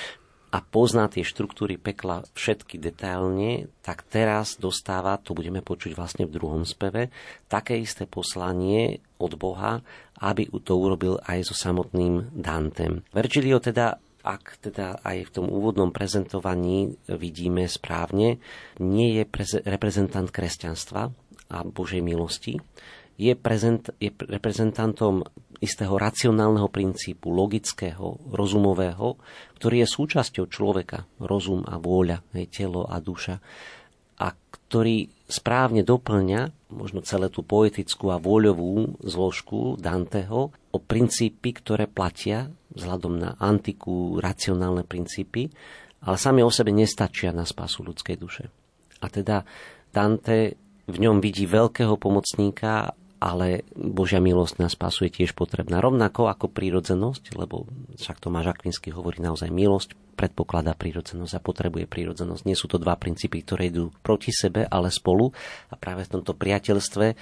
S2: a pozná tie štruktúry pekla všetky detailne, tak teraz dostáva, to budeme počuť vlastne v druhom speve, také isté poslanie od Boha, aby to urobil aj so samotným Dantem. Virgilio teda ak teda aj v tom úvodnom prezentovaní vidíme správne, nie je reprezentant kresťanstva a Božej milosti, je, prezent, je reprezentantom istého racionálneho princípu, logického, rozumového, ktorý je súčasťou človeka, rozum a vôľa, aj telo a duša, a ktorý správne doplňa možno celé tú poetickú a vôľovú zložku Danteho o princípy, ktoré platia vzhľadom na antiku, racionálne princípy, ale sami o sebe nestačia na spásu ľudskej duše. A teda Dante v ňom vidí veľkého pomocníka ale Božia milosť na spásu je tiež potrebná. Rovnako ako prírodzenosť, lebo však Tomáš Akvinsky hovorí naozaj milosť, predpokladá prírodzenosť a potrebuje prírodzenosť. Nie sú to dva princípy, ktoré idú proti sebe, ale spolu. A práve v tomto priateľstve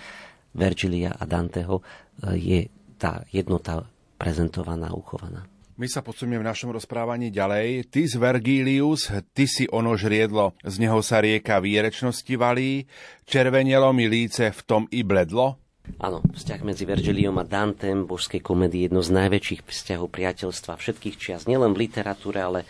S2: Vergilia a Danteho e, je tá jednota prezentovaná, uchovaná.
S1: My sa posunieme v našom rozprávaní ďalej. Ty z Vergilius, ty si ono žriedlo, z neho sa rieka výrečnosti valí, červenelo mi líce, v tom i bledlo?
S2: Áno, vzťah medzi Vergiliom a Dantem, božskej komedii, jedno z najväčších vzťahov priateľstva všetkých čias, nielen v literatúre, ale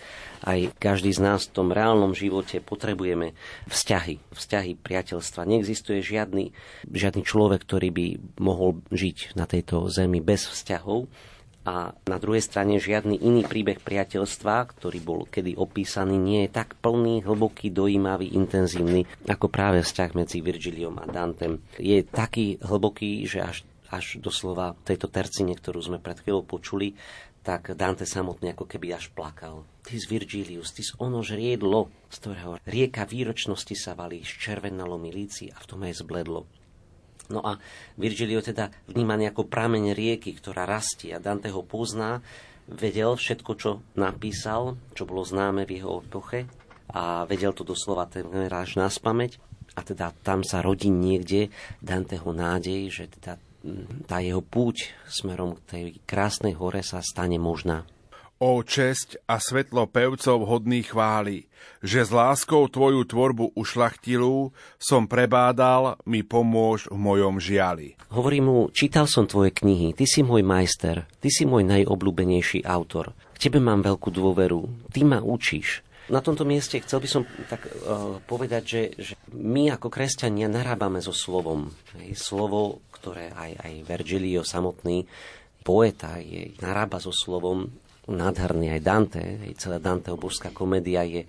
S2: aj každý z nás v tom reálnom živote potrebujeme vzťahy, vzťahy priateľstva. Neexistuje žiadny, žiadny človek, ktorý by mohol žiť na tejto zemi bez vzťahov a na druhej strane žiadny iný príbeh priateľstva, ktorý bol kedy opísaný, nie je tak plný, hlboký, dojímavý, intenzívny ako práve vzťah medzi Virgiliom a Dantem. Je taký hlboký, že až, až doslova tejto tercine, ktorú sme pred chvíľou počuli, tak Dante samotný ako keby až plakal. Z Virgilius, z ono žriedlo, z ktorého rieka výročnosti sa valí, červenalo mi líci a v tom aj zbledlo. No a Virgilio teda vnímaný ako prameň rieky, ktorá rastie a Dante ho pozná, vedel všetko, čo napísal, čo bolo známe v jeho epoche a vedel to doslova témer až na spameť. A teda tam sa rodí niekde Danteho nádej, že teda tá jeho púť smerom k tej krásnej hore sa stane možná.
S1: O česť a svetlo pevcov hodný chváli, že s láskou tvoju tvorbu ušlachtilú som prebádal, mi pomôž v mojom žiali.
S2: Hovorí mu, čítal som tvoje knihy, ty si môj majster, ty si môj najobľúbenejší autor. K tebe mám veľkú dôveru, ty ma učíš. Na tomto mieste chcel by som tak uh, povedať, že, že my ako kresťania narábame so slovom. Hej, slovo, ktoré aj, aj Vergilio samotný poeta je, narába so slovom nádherný aj Dante, aj celá Danteho božská komédia je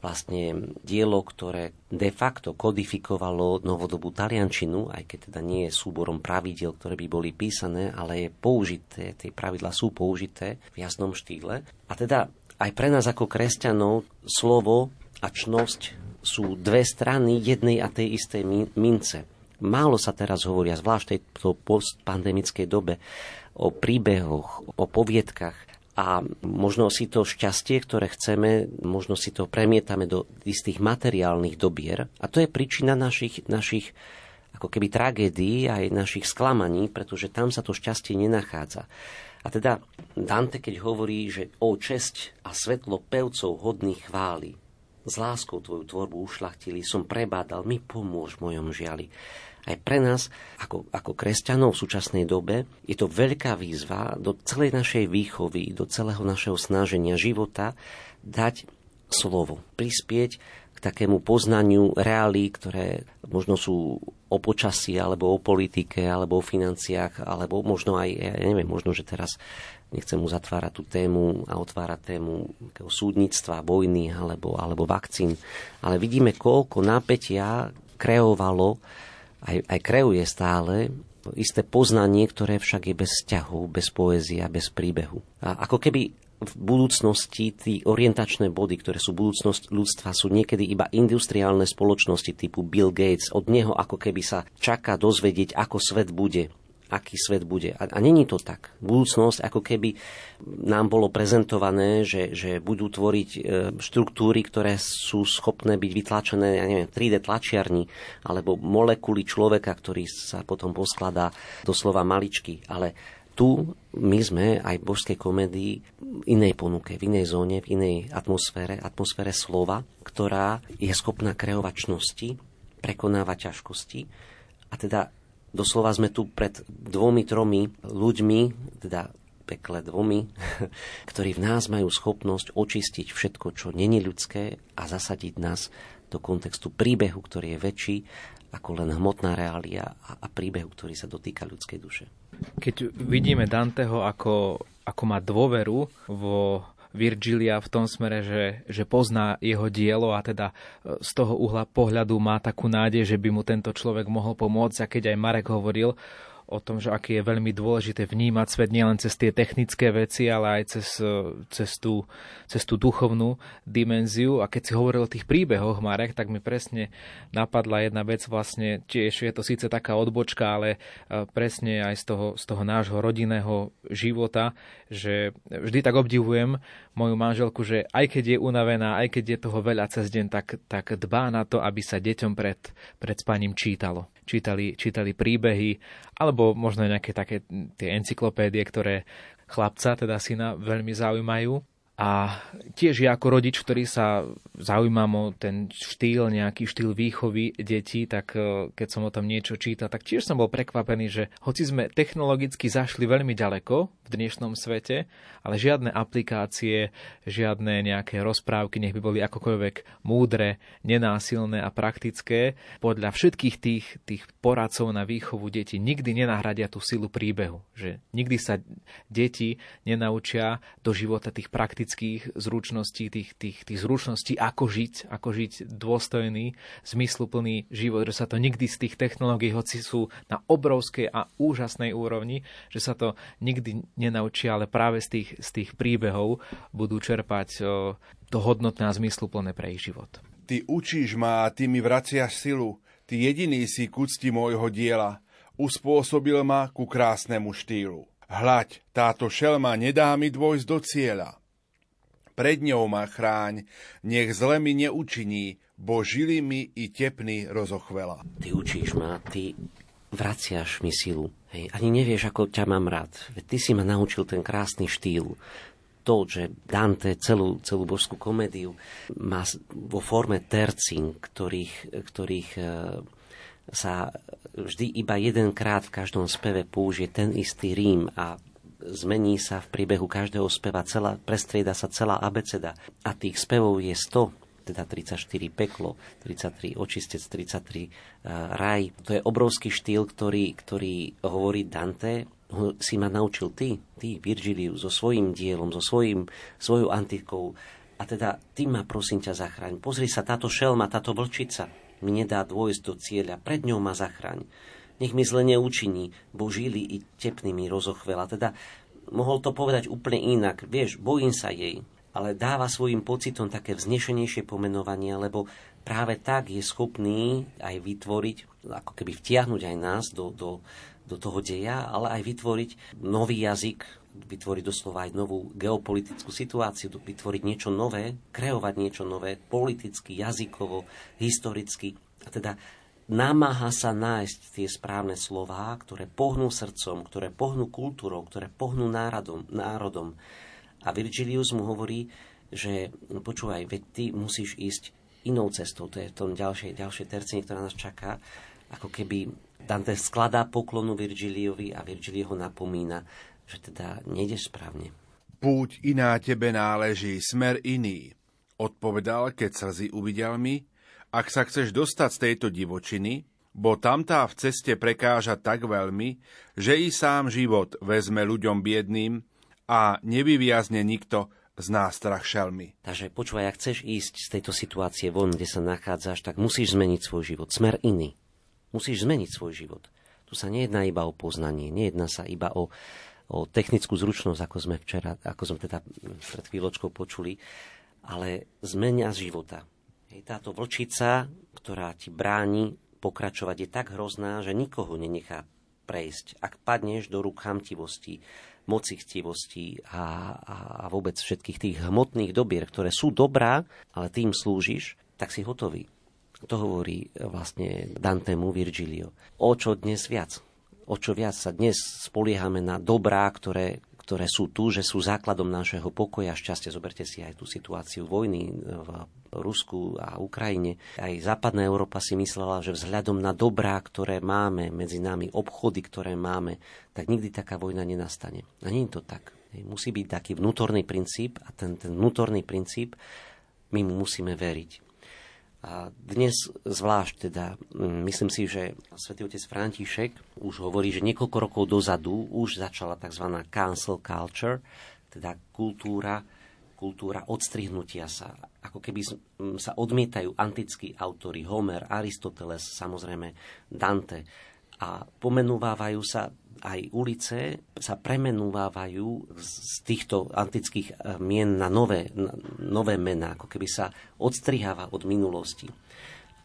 S2: vlastne dielo, ktoré de facto kodifikovalo novodobú taliančinu, aj keď teda nie je súborom pravidel, ktoré by boli písané, ale je použité, tie pravidla sú použité v jasnom štýle. A teda aj pre nás ako kresťanov slovo a čnosť sú dve strany jednej a tej istej mince. Málo sa teraz hovoria, zvlášť v tejto postpandemickej dobe, o príbehoch, o poviedkach, a možno si to šťastie, ktoré chceme, možno si to premietame do istých materiálnych dobier. A to je príčina našich, našich ako keby tragédií aj našich sklamaní, pretože tam sa to šťastie nenachádza. A teda Dante, keď hovorí, že o česť a svetlo pevcov hodný chváli, s láskou tvoju tvorbu ušlachtili, som prebádal, mi pomôž v mojom žiali aj pre nás, ako, ako kresťanov v súčasnej dobe, je to veľká výzva do celej našej výchovy, do celého našeho snaženia života dať slovo, prispieť k takému poznaniu reálí, ktoré možno sú o počasí, alebo o politike, alebo o financiách, alebo možno aj, ja neviem, možno, že teraz nechcem zatvárať tú tému a otvárať tému súdnictva, vojny alebo, alebo vakcín, ale vidíme, koľko napätia kreovalo aj, aj kreuje stále isté poznanie, ktoré však je bez vzťahu, bez poézia, bez príbehu. A ako keby v budúcnosti tí orientačné body, ktoré sú budúcnosť ľudstva, sú niekedy iba industriálne spoločnosti typu Bill Gates. Od neho ako keby sa čaká dozvedieť, ako svet bude aký svet bude. A, a není to tak. Budúcnosť ako keby nám bolo prezentované, že, že budú tvoriť e, štruktúry, ktoré sú schopné byť vytlačené, ja neviem, 3D tlačiarni, alebo molekuly človeka, ktorý sa potom poskladá doslova maličky. Ale tu my sme aj v božskej komédii v inej ponuke, v inej zóne, v inej atmosfére, atmosfére slova, ktorá je schopná kreovať čnosti, prekonávať ťažkosti a teda Doslova sme tu pred dvomi, tromi ľuďmi, teda pekle dvomi, ktorí v nás majú schopnosť očistiť všetko, čo není ľudské a zasadiť nás do kontextu príbehu, ktorý je väčší ako len hmotná reália a, a príbehu, ktorý sa dotýka ľudskej duše.
S3: Keď vidíme Danteho ako, ako má dôveru vo Virgilia v tom smere, že, že pozná jeho dielo a teda e, z toho uhla pohľadu má takú nádej, že by mu tento človek mohol pomôcť. A keď aj Marek hovoril o tom, že aké je veľmi dôležité vnímať svet nielen cez tie technické veci, ale aj cez, cez, tú, cez tú duchovnú dimenziu. A keď si hovoril o tých príbehoch, Marek, tak mi presne napadla jedna vec vlastne, tiež je to síce taká odbočka, ale e, presne aj z toho, z toho nášho rodinného života, že vždy tak obdivujem moju manželku, že aj keď je unavená, aj keď je toho veľa cez deň, tak, tak dbá na to, aby sa deťom pred, pred spaním čítalo. Čítali, čítali príbehy, alebo možno nejaké také tie encyklopédie, ktoré chlapca, teda syna, veľmi zaujímajú. A tiež ja ako rodič, ktorý sa zaujímam o ten štýl, nejaký štýl výchovy detí, tak e, keď som o tom niečo čítal, tak tiež som bol prekvapený, že hoci sme technologicky zašli veľmi ďaleko v dnešnom svete, ale žiadne aplikácie, žiadne nejaké rozprávky, nech by boli akokoľvek múdre, nenásilné a praktické, podľa všetkých tých, tých poradcov na výchovu detí nikdy nenahradia tú silu príbehu. Že nikdy sa deti nenaučia do života tých praktických praktických zručností, tých, tých, tých zručností, ako žiť, ako žiť dôstojný, zmysluplný život, že sa to nikdy z tých technológií, hoci sú na obrovskej a úžasnej úrovni, že sa to nikdy nenaučia, ale práve z tých, z tých príbehov budú čerpať to hodnotné a zmysluplné pre ich život.
S1: Ty učíš ma a ty mi vraciaš silu. Ty jediný si k úcti môjho diela. Uspôsobil ma ku krásnemu štýlu. Hľaď, táto šelma nedá mi dôjsť do cieľa pred ňou ma chráň, nech zle mi neučiní, bo žili mi i tepný rozochvela.
S2: Ty učíš ma, ty vraciaš mi silu. Hej, ani nevieš, ako ťa mám rád. Ty si ma naučil ten krásny štýl. To, že Dante celú, celú božskú komédiu má vo forme tercín, ktorých, ktorých e, sa vždy iba jedenkrát v každom speve použije ten istý rím a zmení sa v priebehu každého speva, celá, prestrieda sa celá abeceda a tých spevov je 100, teda 34 peklo, 33 očistec, 33 uh, raj. To je obrovský štýl, ktorý, ktorý hovorí Dante, si ma naučil ty, ty Virgilius, so svojím dielom, so svojím, svojou antikou. A teda ty ma prosím ťa zachraň. Pozri sa, táto šelma, táto vlčica mi nedá dôjsť do cieľa, pred ňou ma zachraň nech mi zle neučiní, bo žili i tepnými rozochvela. Teda mohol to povedať úplne inak. Vieš, bojím sa jej, ale dáva svojim pocitom také vznešenejšie pomenovanie, lebo práve tak je schopný aj vytvoriť, ako keby vtiahnuť aj nás do, do, do toho deja, ale aj vytvoriť nový jazyk, vytvoriť doslova aj novú geopolitickú situáciu, vytvoriť niečo nové, kreovať niečo nové, politicky, jazykovo, historicky. A teda namáha sa nájsť tie správne slová, ktoré pohnú srdcom, ktoré pohnú kultúrou, ktoré pohnú národom. národom. A Virgilius mu hovorí, že no počúvaj, veď ty musíš ísť inou cestou, to je v tom ďalšej, ďalšej tercine, ktorá nás čaká, ako keby Dante skladá poklonu Virgiliovi a Virgilio ho napomína, že teda nejdeš správne.
S1: Púť iná tebe náleží, smer iný. Odpovedal, keď slzy uvidel mi, ak sa chceš dostať z tejto divočiny, bo tamtá v ceste prekáža tak veľmi, že i sám život vezme ľuďom biedným a nevyviazne nikto z nástrach šelmy.
S2: Takže počúvaj, ak chceš ísť z tejto situácie von, kde sa nachádzaš, tak musíš zmeniť svoj život. Smer iný. Musíš zmeniť svoj život. Tu sa nejedná iba o poznanie, nejedná sa iba o, o technickú zručnosť, ako sme včera, ako sme teda pred chvíľočkou počuli, ale zmenia života. Hej, táto vlčica, ktorá ti bráni pokračovať, je tak hrozná, že nikoho nenechá prejsť. Ak padneš do rúk chamtivosti, moci chtivosti a, a, a vôbec všetkých tých hmotných dobier, ktoré sú dobrá, ale tým slúžiš, tak si hotový. To hovorí vlastne Dantemu Virgilio. O čo dnes viac? O čo viac sa dnes spoliehame na dobrá, ktoré, ktoré sú tu, že sú základom našeho pokoja a šťastia. Zoberte si aj tú situáciu vojny v Rusku a Ukrajine. Aj západná Európa si myslela, že vzhľadom na dobrá, ktoré máme medzi nami, obchody, ktoré máme, tak nikdy taká vojna nenastane. A nie je to tak. Musí byť taký vnútorný princíp a ten, ten vnútorný princíp my mu musíme veriť. A dnes zvlášť teda, mm, myslím si, že svätý otec František už hovorí, že niekoľko rokov dozadu už začala tzv. cancel culture, teda kultúra, kultúra odstrihnutia sa. Ako keby sa odmietajú antickí autory, Homer, Aristoteles, samozrejme Dante. A pomenúvajú sa aj ulice sa premenúvajú z týchto antických eh, mien na nové, na nové mená, ako keby sa odstriháva od minulosti.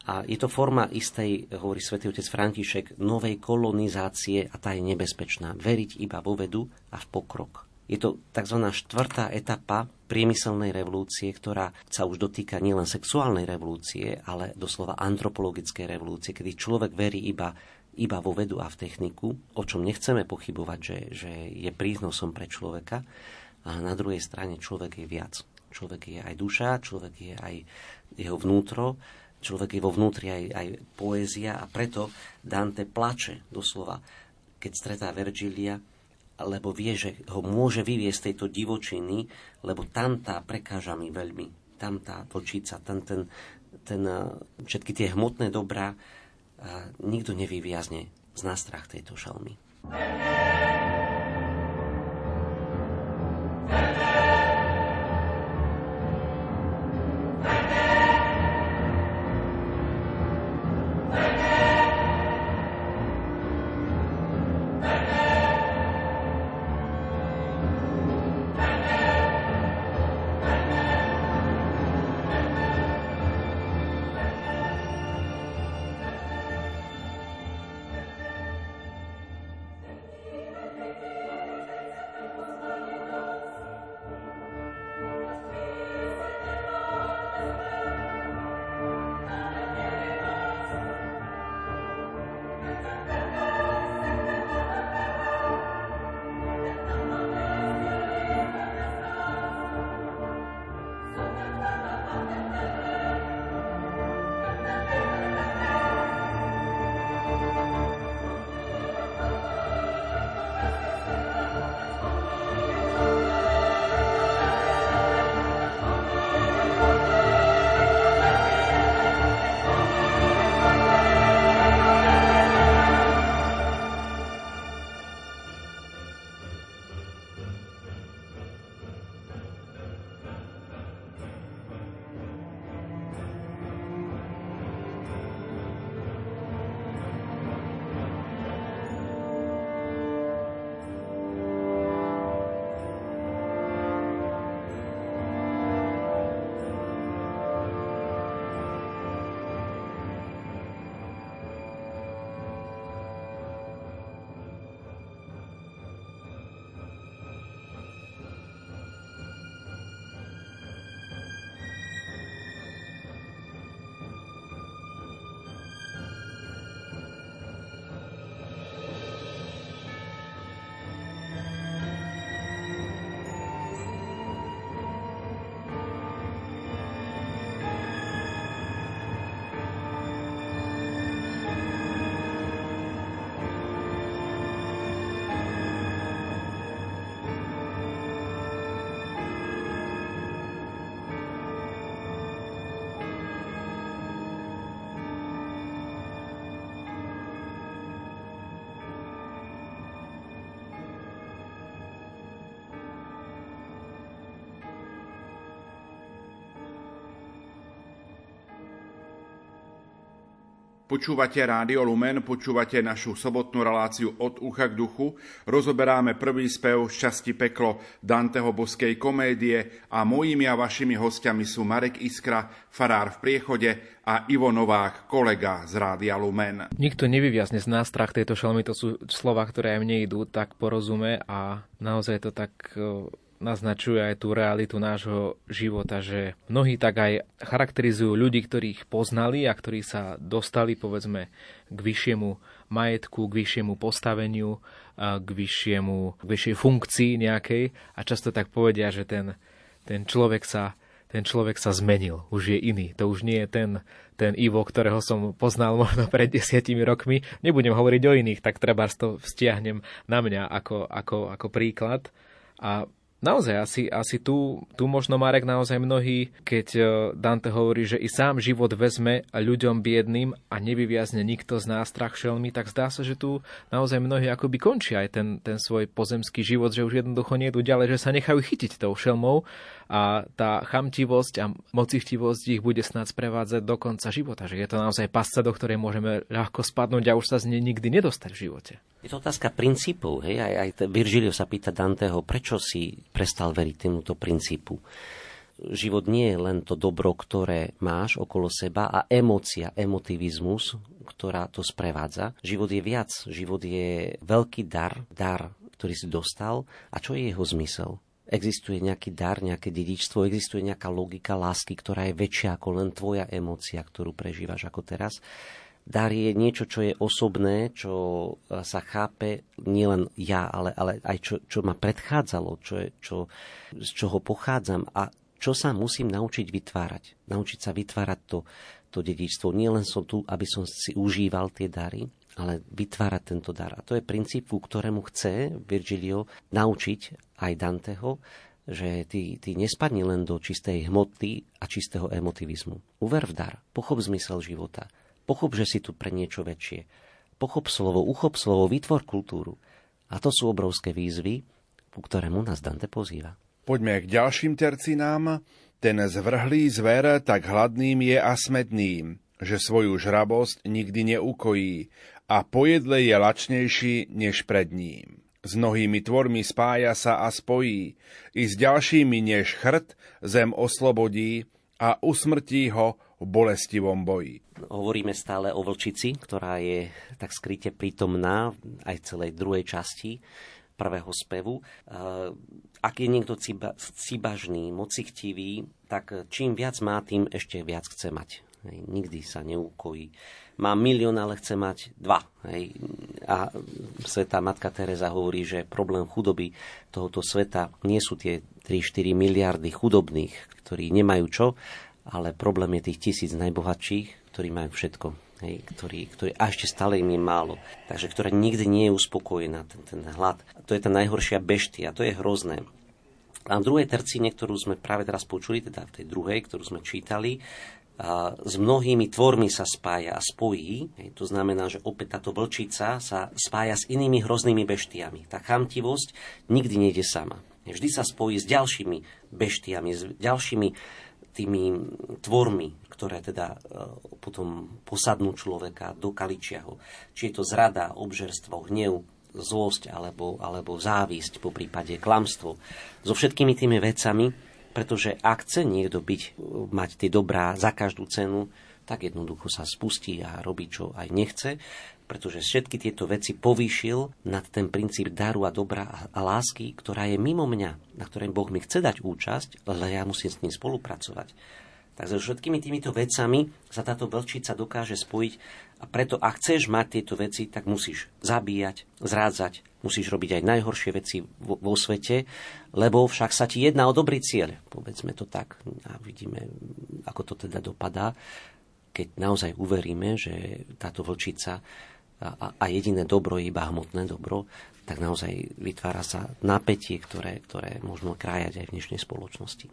S2: A je to forma istej, hovorí svätý otec František, novej kolonizácie a tá je nebezpečná. Veriť iba vo vedu a v pokrok. Je to tzv. štvrtá etapa priemyselnej revolúcie, ktorá sa už dotýka nielen sexuálnej revolúcie, ale doslova antropologickej revolúcie, kedy človek verí iba iba vo vedu a v techniku, o čom nechceme pochybovať, že, že je prínosom pre človeka, a na druhej strane človek je viac. Človek je aj duša, človek je aj jeho vnútro, človek je vo vnútri aj, aj poézia a preto Dante plače doslova, keď stretá Vergilia, lebo vie, že ho môže vyviesť z tejto divočiny, lebo tam tá prekáža mi veľmi. Tam tá vlčica, tam ten, ten, všetky tie hmotné dobrá nikto nevyviazne z nástrach tejto šalmy.
S1: Počúvate Rádio Lumen, počúvate našu sobotnú reláciu od ucha k duchu. Rozoberáme prvý spev z časti Peklo Danteho boskej komédie a mojimi a vašimi hostiami sú Marek Iskra, farár v priechode a Ivo Novák, kolega z Rádia Lumen.
S3: Nikto nevyviazne z nás strach tejto šelmy, to sú slova, ktoré aj mne idú, tak porozume a naozaj to tak naznačuje aj tú realitu nášho života, že mnohí tak aj charakterizujú ľudí, ktorých poznali a ktorí sa dostali povedzme k vyššiemu majetku, k vyššiemu postaveniu, k, vyššiemu, k vyššej funkcii nejakej a často tak povedia, že ten, ten človek sa ten človek sa zmenil, už je iný. To už nie je ten, ten Ivo, ktorého som poznal možno pred desiatimi rokmi. Nebudem hovoriť o iných, tak treba to vztiahnem na mňa ako, ako, ako príklad. A naozaj asi, asi tu, tu možno Marek naozaj mnohí, keď e, Dante hovorí, že i sám život vezme ľuďom biedným a nevyviazne nikto z nás strach šelmy, tak zdá sa, že tu naozaj mnohí akoby končia aj ten, ten svoj pozemský život, že už jednoducho nie idú ďalej, že sa nechajú chytiť tou šelmou a tá chamtivosť a mocichtivosť ich bude snad sprevádzať do konca života, že je to naozaj pasca, do ktorej môžeme ľahko spadnúť a už sa z nej nikdy nedostať v živote.
S2: Je to otázka princípov. Hej? Aj, aj Virgilio sa pýta Danteho, prečo si prestal veriť tomuto princípu. Život nie je len to dobro, ktoré máš okolo seba a emócia, emotivizmus, ktorá to sprevádza. Život je viac. Život je veľký dar, dar, ktorý si dostal. A čo je jeho zmysel? Existuje nejaký dar, nejaké dedičstvo, existuje nejaká logika lásky, ktorá je väčšia ako len tvoja emócia, ktorú prežívaš ako teraz. Dar je niečo, čo je osobné, čo e, sa chápe nielen ja, ale, ale aj čo, čo ma predchádzalo, čo je, čo, z čoho pochádzam a čo sa musím naučiť vytvárať. Naučiť sa vytvárať to, to dedičstvo. Nie len som tu, aby som si užíval tie dary, ale vytvárať tento dar. A to je princíp, ku ktorému chce Virgilio naučiť aj Danteho, že ty, ty nespadni len do čistej hmoty a čistého emotivizmu. Uver v dar, pochop zmysel života, Pochop, že si tu pre niečo väčšie. Pochop slovo, uchop slovo, vytvor kultúru. A to sú obrovské výzvy, ku ktorému nás Dante pozýva.
S1: Poďme k ďalším tercinám. Ten zvrhlý zver tak hladným je a smedným, že svoju žrabosť nikdy neukojí a pojedle je lačnejší než pred ním. S mnohými tvormi spája sa a spojí, i s ďalšími než chrt zem oslobodí a usmrtí ho v bolestivom boji.
S2: Hovoríme stále o vlčici, ktorá je tak skryte prítomná aj v celej druhej časti prvého spevu. Ak je niekto ciba, cibažný, mocichtivý, tak čím viac má, tým ešte viac chce mať. Nikdy sa neúkojí. Má milión, ale chce mať dva. Hej. A sveta matka Teresa hovorí, že problém chudoby tohoto sveta nie sú tie 3-4 miliardy chudobných, ktorí nemajú čo, ale problém je tých tisíc najbohatších, ktorí majú všetko. Hej, ktorý, ktorý, a ešte stále im je málo. Takže ktorá nikdy nie je uspokojená, ten, ten hlad. A to je tá najhoršia beštia, to je hrozné. A v druhej tercíne, ktorú sme práve teraz počuli, teda v tej druhej, ktorú sme čítali, s mnohými tvormi sa spája a spojí. Hej, to znamená, že opäť táto vlčica sa spája s inými hroznými beštiami. Tá chamtivosť nikdy nejde sama. Vždy sa spojí s ďalšími beštiami, s ďalšími tými tvormi, ktoré teda e, potom posadnú človeka, dokaličia ho. Či je to zrada, obžerstvo, hnev, zlosť alebo, alebo závisť, po prípade klamstvo. So všetkými tými vecami, pretože ak chce niekto byť, mať tie dobrá za každú cenu, tak jednoducho sa spustí a robí, čo aj nechce, pretože všetky tieto veci povýšil nad ten princíp daru a dobra a lásky, ktorá je mimo mňa, na ktorej Boh mi chce dať účasť, ale ja musím s ním spolupracovať. Takže všetkými týmito vecami sa táto vlčica dokáže spojiť a preto, ak chceš mať tieto veci, tak musíš zabíjať, zrádzať, musíš robiť aj najhoršie veci vo, vo svete, lebo však sa ti jedná o dobrý cieľ. Povedzme to tak a vidíme, ako to teda dopadá, keď naozaj uveríme, že táto vlčica a, a jediné dobro je iba hmotné dobro, tak naozaj vytvára sa napätie, ktoré, ktoré možno krájať aj v dnešnej spoločnosti.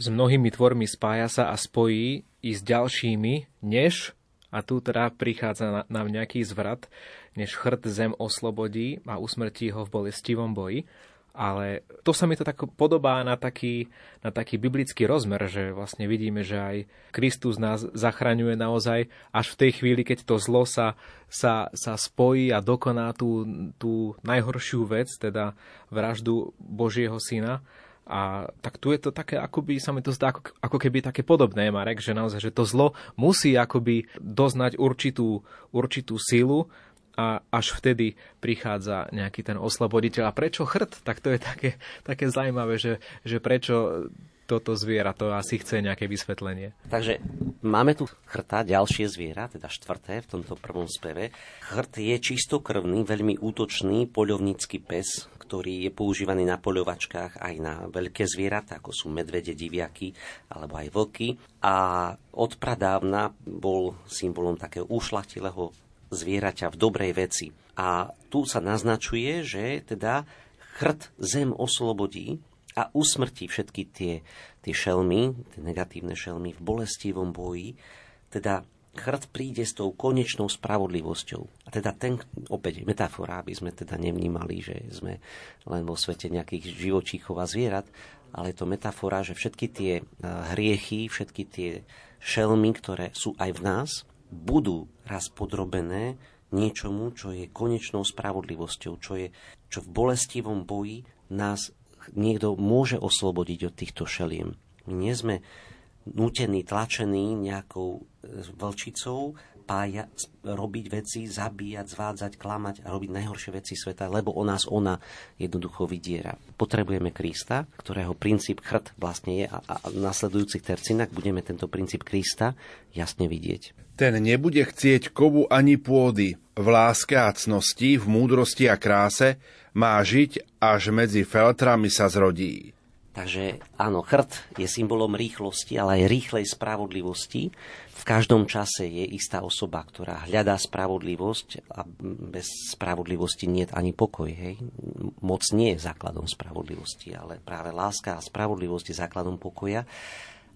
S3: S mnohými tvormi spája sa a spojí i s ďalšími, než, a tu teda prichádza nám nejaký zvrat, než chrt zem oslobodí a usmrtí ho v bolestivom boji. Ale to sa mi to tak podobá na taký, na taký biblický rozmer, že vlastne vidíme, že aj Kristus nás zachraňuje naozaj až v tej chvíli, keď to zlo sa, sa, sa spojí a dokoná tú, tú najhoršiu vec, teda vraždu Božieho syna. A tak tu je to také, akoby sa mi to zdá ako, ako keby také podobné, Marek, že naozaj, že to zlo musí akoby doznať určitú, určitú silu, a až vtedy prichádza nejaký ten osloboditeľ. A prečo chrt? Tak to je také, také zaujímavé, že, že prečo toto zviera, to asi chce nejaké vysvetlenie.
S2: Takže máme tu chrta, ďalšie zviera, teda štvrté v tomto prvom speve. Chrt je čistokrvný, veľmi útočný poľovnícky pes, ktorý je používaný na poľovačkách aj na veľké zvieratá, ako sú medvede, diviaky alebo aj vlky. A od pradávna bol symbolom takého ušlachtilého zvieraťa v dobrej veci. A tu sa naznačuje, že teda chrt zem oslobodí a usmrtí všetky tie, tie šelmy, tie negatívne šelmy v bolestivom boji, teda chrt príde s tou konečnou spravodlivosťou. A teda ten, opäť metafora, aby sme teda nevnímali, že sme len vo svete nejakých živočíchov a zvierat, ale je to metafora, že všetky tie eh, hriechy, všetky tie šelmy, ktoré sú aj v nás, budú raz podrobené niečomu, čo je konečnou spravodlivosťou, čo, je, čo v bolestivom boji nás niekto môže oslobodiť od týchto šeliem. My nie sme nútení, tlačení nejakou e, vlčicou pája, robiť veci, zabíjať, zvádzať, klamať a robiť najhoršie veci sveta, lebo o nás ona jednoducho vydiera. Potrebujeme Krista, ktorého princíp chrt vlastne je a, a v nasledujúcich tercinách budeme tento princíp Krista jasne vidieť.
S1: Ten nebude chcieť kovu ani pôdy, v láske a cnosti, v múdrosti a kráse, má žiť, až medzi feltrami sa zrodí.
S2: Takže áno, chrt je symbolom rýchlosti, ale aj rýchlej spravodlivosti. V každom čase je istá osoba, ktorá hľadá spravodlivosť a bez spravodlivosti nie je ani pokoj. Hej? Moc nie je základom spravodlivosti, ale práve láska a spravodlivosť je základom pokoja.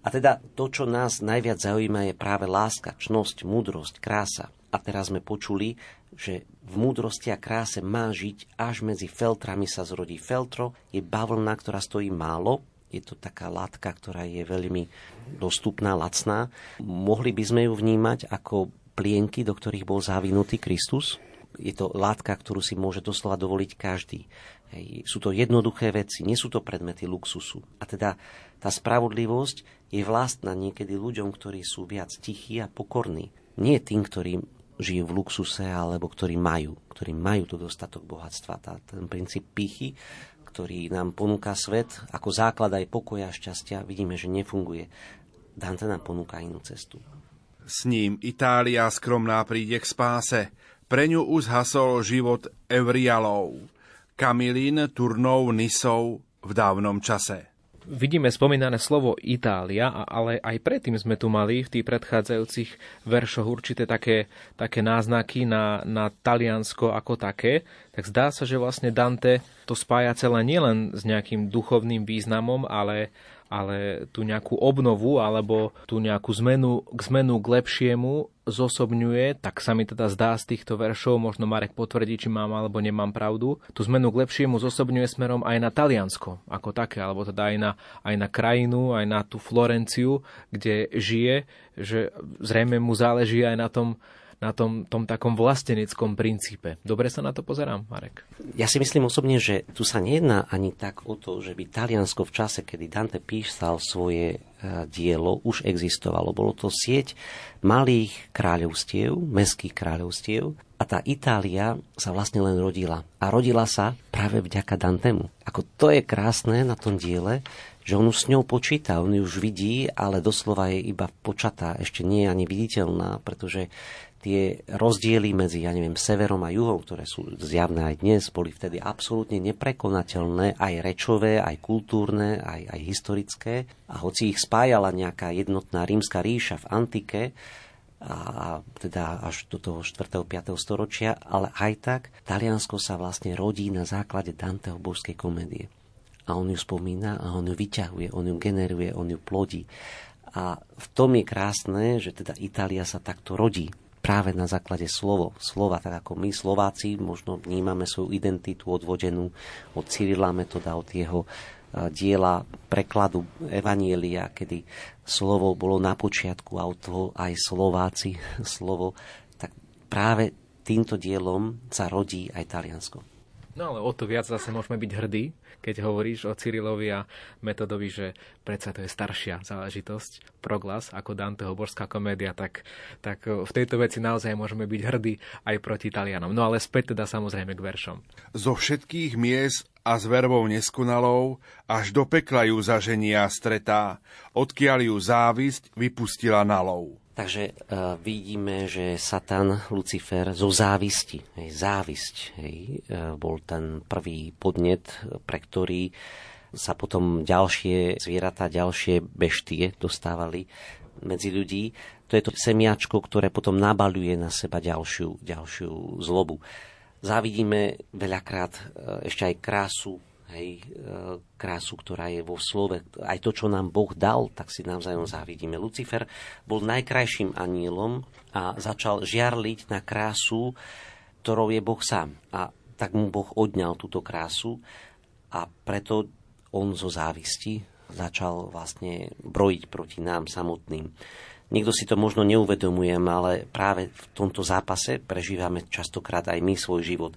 S2: A teda to, čo nás najviac zaujíma, je práve láska, čnosť, múdrosť, krása. A teraz sme počuli, že v múdrosti a kráse má žiť, až medzi feltrami sa zrodí. Feltro je bavlna, ktorá stojí málo, je to taká látka, ktorá je veľmi dostupná, lacná. Mohli by sme ju vnímať ako plienky, do ktorých bol zavinutý Kristus. Je to látka, ktorú si môže doslova dovoliť každý. Hej. Sú to jednoduché veci, nie sú to predmety luxusu. A teda tá spravodlivosť je vlastná niekedy ľuďom, ktorí sú viac tichí a pokorní. Nie tým, ktorí žijú v luxuse alebo ktorí majú, ktorí majú tu dostatok bohatstva. Tá, ten princíp pichy, ktorý nám ponúka svet ako základ aj pokoja a šťastia, vidíme, že nefunguje. Dante nám ponúka inú cestu.
S1: S ním Itália skromná príde k spáse. Pre ňu uzhasol život Evrialov, Kamilín, Turnov, Nisov v dávnom čase
S3: vidíme spomínané slovo Itália, ale aj predtým sme tu mali v tých predchádzajúcich veršoch určité také, také náznaky na, na Taliansko ako také, tak zdá sa, že vlastne Dante to spája celé nielen s nejakým duchovným významom, ale, ale tú nejakú obnovu alebo tú nejakú zmenu, k zmenu k lepšiemu zosobňuje, tak sa mi teda zdá z týchto veršov, možno Marek potvrdí, či mám alebo nemám pravdu, tú zmenu k lepšiemu zosobňuje smerom aj na Taliansko ako také, alebo teda aj na, aj na krajinu, aj na tú Florenciu, kde žije, že zrejme mu záleží aj na tom, na tom, tom takom vlasteneckom princípe. Dobre sa na to pozerám, Marek?
S2: Ja si myslím osobne, že tu sa nejedná ani tak o to, že by Taliansko v čase, kedy Dante písal svoje e, dielo, už existovalo. Bolo to sieť malých kráľovstiev, mestských kráľovstiev a tá Itália sa vlastne len rodila. A rodila sa práve vďaka Dantemu. Ako to je krásne na tom diele, že on už s ňou počíta, on ju už vidí, ale doslova je iba počatá, ešte nie je ani viditeľná, pretože tie rozdiely medzi, ja neviem, severom a juhom, ktoré sú zjavné aj dnes, boli vtedy absolútne neprekonateľné, aj rečové, aj kultúrne, aj, aj historické. A hoci ich spájala nejaká jednotná rímska ríša v antike, a teda až do toho 4. 5. storočia, ale aj tak Taliansko sa vlastne rodí na základe Danteho božskej komédie. A on ju spomína a on ju vyťahuje, on ju generuje, on ju plodí. A v tom je krásne, že teda Itália sa takto rodí práve na základe slovo, slova, tak ako my Slováci možno vnímame svoju identitu odvodenú od Cyrila metoda, od jeho diela prekladu Evanielia, kedy slovo bolo na počiatku a od toho aj Slováci slovo, tak práve týmto dielom sa rodí aj Taliansko.
S3: No ale o to viac zase môžeme byť hrdí, keď hovoríš o Cyrilovi a metodovi, že predsa to je staršia záležitosť, proglas, ako Danteho božská komédia, tak, tak v tejto veci naozaj môžeme byť hrdí aj proti Talianom. No ale späť teda samozrejme k veršom.
S1: Zo všetkých miest a s verbou neskonalou až do pekla ju zaženia stretá, odkiaľ ju závisť vypustila na lov.
S2: Takže uh, vidíme, že Satan, Lucifer zo závisti, hej, závisť, hej, uh, bol ten prvý podnet, pre ktorý sa potom ďalšie zvieratá, ďalšie beštie dostávali medzi ľudí. To je to semiačko, ktoré potom nabaluje na seba ďalšiu, ďalšiu zlobu. Závidíme veľakrát uh, ešte aj krásu hej, e, krásu, ktorá je vo slove. Aj to, čo nám Boh dal, tak si navzájom závidíme. Lucifer bol najkrajším anielom a začal žiarliť na krásu, ktorou je Boh sám. A tak mu Boh odňal túto krásu a preto on zo závisti začal vlastne brojiť proti nám samotným. Niekto si to možno neuvedomuje, ale práve v tomto zápase prežívame častokrát aj my svoj život.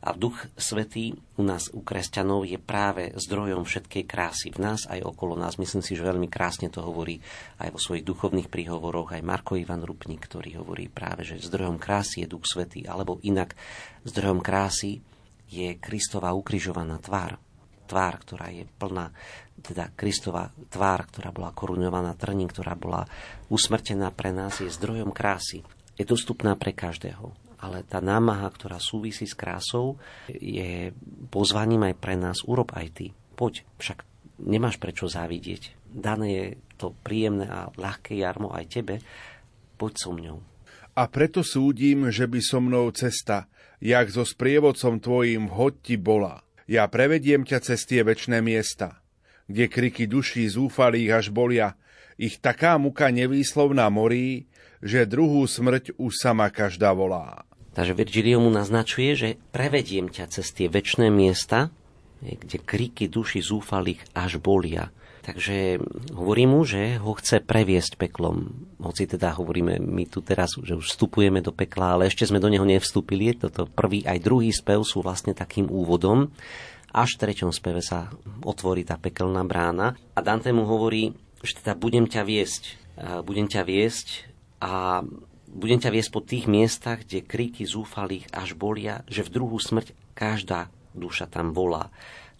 S2: A Duch Svetý u nás, u kresťanov, je práve zdrojom všetkej krásy v nás aj okolo nás. Myslím si, že veľmi krásne to hovorí aj vo svojich duchovných príhovoroch aj Marko Ivan Rupník, ktorý hovorí práve, že zdrojom krásy je Duch Svetý, alebo inak zdrojom krásy je Kristova ukrižovaná tvár. Tvár, ktorá je plná, teda Kristova tvár, ktorá bola korunovaná trní, ktorá bola usmrtená pre nás, je zdrojom krásy. Je dostupná pre každého ale tá námaha, ktorá súvisí s krásou, je pozvaním aj pre nás. Urob aj ty. Poď, však nemáš prečo závidieť. Dané je to príjemné a ľahké jarmo aj tebe. Poď so mňou.
S1: A preto súdim, že by so mnou cesta, jak so sprievodcom tvojim vhod ti bola. Ja prevediem ťa cez tie väčšie miesta, kde kriky duší zúfalých až bolia, ich taká muka nevýslovná morí, že druhú smrť už sama každá volá.
S2: Takže Virgilio mu naznačuje, že prevediem ťa cez tie väčšie miesta, kde kriky duši zúfalých až bolia. Takže hovorí mu, že ho chce previesť peklom. Hoci teda hovoríme my tu teraz, že už vstupujeme do pekla, ale ešte sme do neho nevstúpili. Toto prvý aj druhý spev sú vlastne takým úvodom. Až v treťom speve sa otvorí tá pekelná brána. A Dante mu hovorí, že teda budem ťa viesť. Budem ťa viesť a budem ťa viesť po tých miestach, kde kríky zúfalých až bolia, že v druhú smrť každá duša tam volá.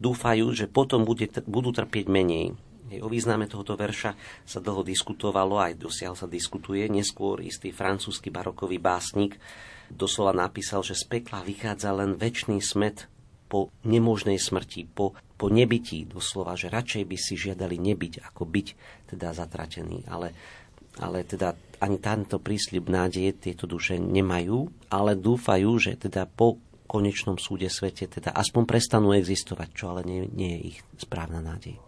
S2: Dúfajú, že potom bude, budú trpieť menej. O význame tohoto verša sa dlho diskutovalo, aj dosiaľ sa diskutuje. Neskôr istý francúzsky barokový básnik doslova napísal, že z pekla vychádza len väčší smet po nemožnej smrti, po, po nebytí, doslova, že radšej by si žiadali nebyť, ako byť teda zatratený. Ale ale teda ani tento prísľub nádeje tieto duše nemajú, ale dúfajú, že teda po konečnom súde svete teda aspoň prestanú existovať, čo ale nie, nie je ich správna nádej.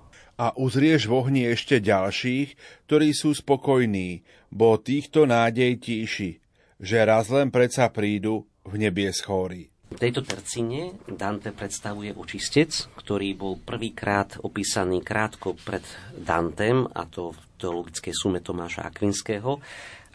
S1: A uzrieš v ohni ešte ďalších, ktorí sú spokojní, bo týchto nádej tíši, že raz len predsa prídu v nebie schóry.
S2: V tejto tercine Dante predstavuje očistec, ktorý bol prvýkrát opísaný krátko pred Dantem, a to v teologickej sume Tomáša Akvinského.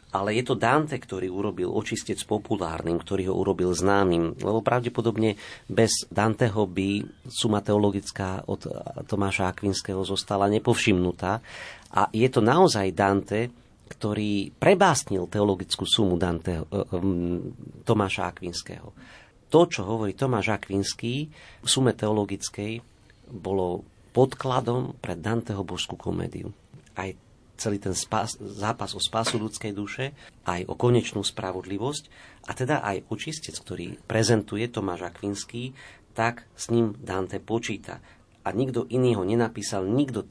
S2: Ale je to Dante, ktorý urobil očistec populárnym, ktorý ho urobil známym, lebo pravdepodobne bez Danteho by suma teologická od Tomáša Akvinského zostala nepovšimnutá. A je to naozaj Dante, ktorý prebásnil teologickú sumu Danteho, eh, eh, Tomáša Akvinského to, čo hovorí Tomáš Akvinský v sume teologickej, bolo podkladom pre Danteho božskú komédiu. Aj celý ten spas, zápas o spásu ľudskej duše, aj o konečnú spravodlivosť a teda aj očistec, ktorý prezentuje Tomáš Akvinský, tak s ním Dante počíta. A nikto iný ho nenapísal, nikto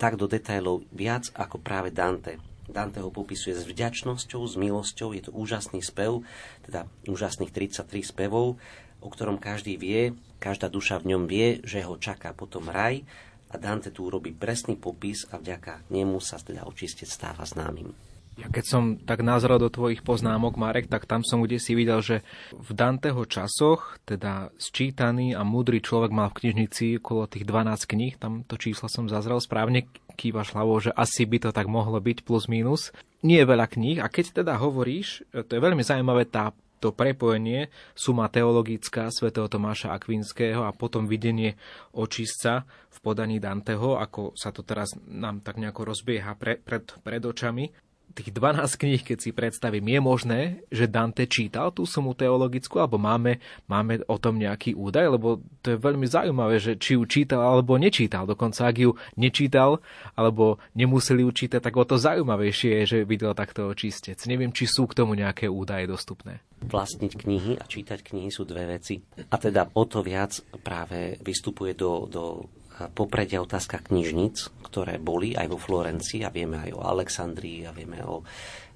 S2: tak do detailov viac ako práve Dante. Dante ho popisuje s vďačnosťou, s milosťou, je to úžasný spev, teda úžasných 33 spevov, o ktorom každý vie, každá duša v ňom vie, že ho čaká potom raj a Dante tu urobí presný popis a vďaka nemu sa teda očistec stáva známym.
S3: Ja keď som tak nazeral do tvojich poznámok, Marek, tak tam som kde si videl, že v Danteho časoch, teda sčítaný a múdry človek mal v knižnici okolo tých 12 kníh, tam to číslo som zazrel správne, kývaš hlavou, že asi by to tak mohlo byť plus minus. Nie je veľa kníh a keď teda hovoríš, to je veľmi zaujímavé tá to prepojenie, suma teologická svätého Tomáša Akvinského a potom videnie očistca v podaní Danteho, ako sa to teraz nám tak nejako rozbieha pre, pred, pred očami tých 12 kníh, keď si predstavím, je možné, že Dante čítal tú sumu teologickú, alebo máme, máme o tom nejaký údaj, lebo to je veľmi zaujímavé, že či ju čítal alebo nečítal. Dokonca ak ju nečítal, alebo nemuseli ju čítať, tak o to zaujímavejšie je, že videl takto očistec. Neviem, či sú k tomu nejaké údaje dostupné.
S2: Vlastniť knihy a čítať knihy sú dve veci. A teda o to viac práve vystupuje do, do popredia otázka knižnic, ktoré boli aj vo Florencii a vieme aj o Alexandrii a vieme o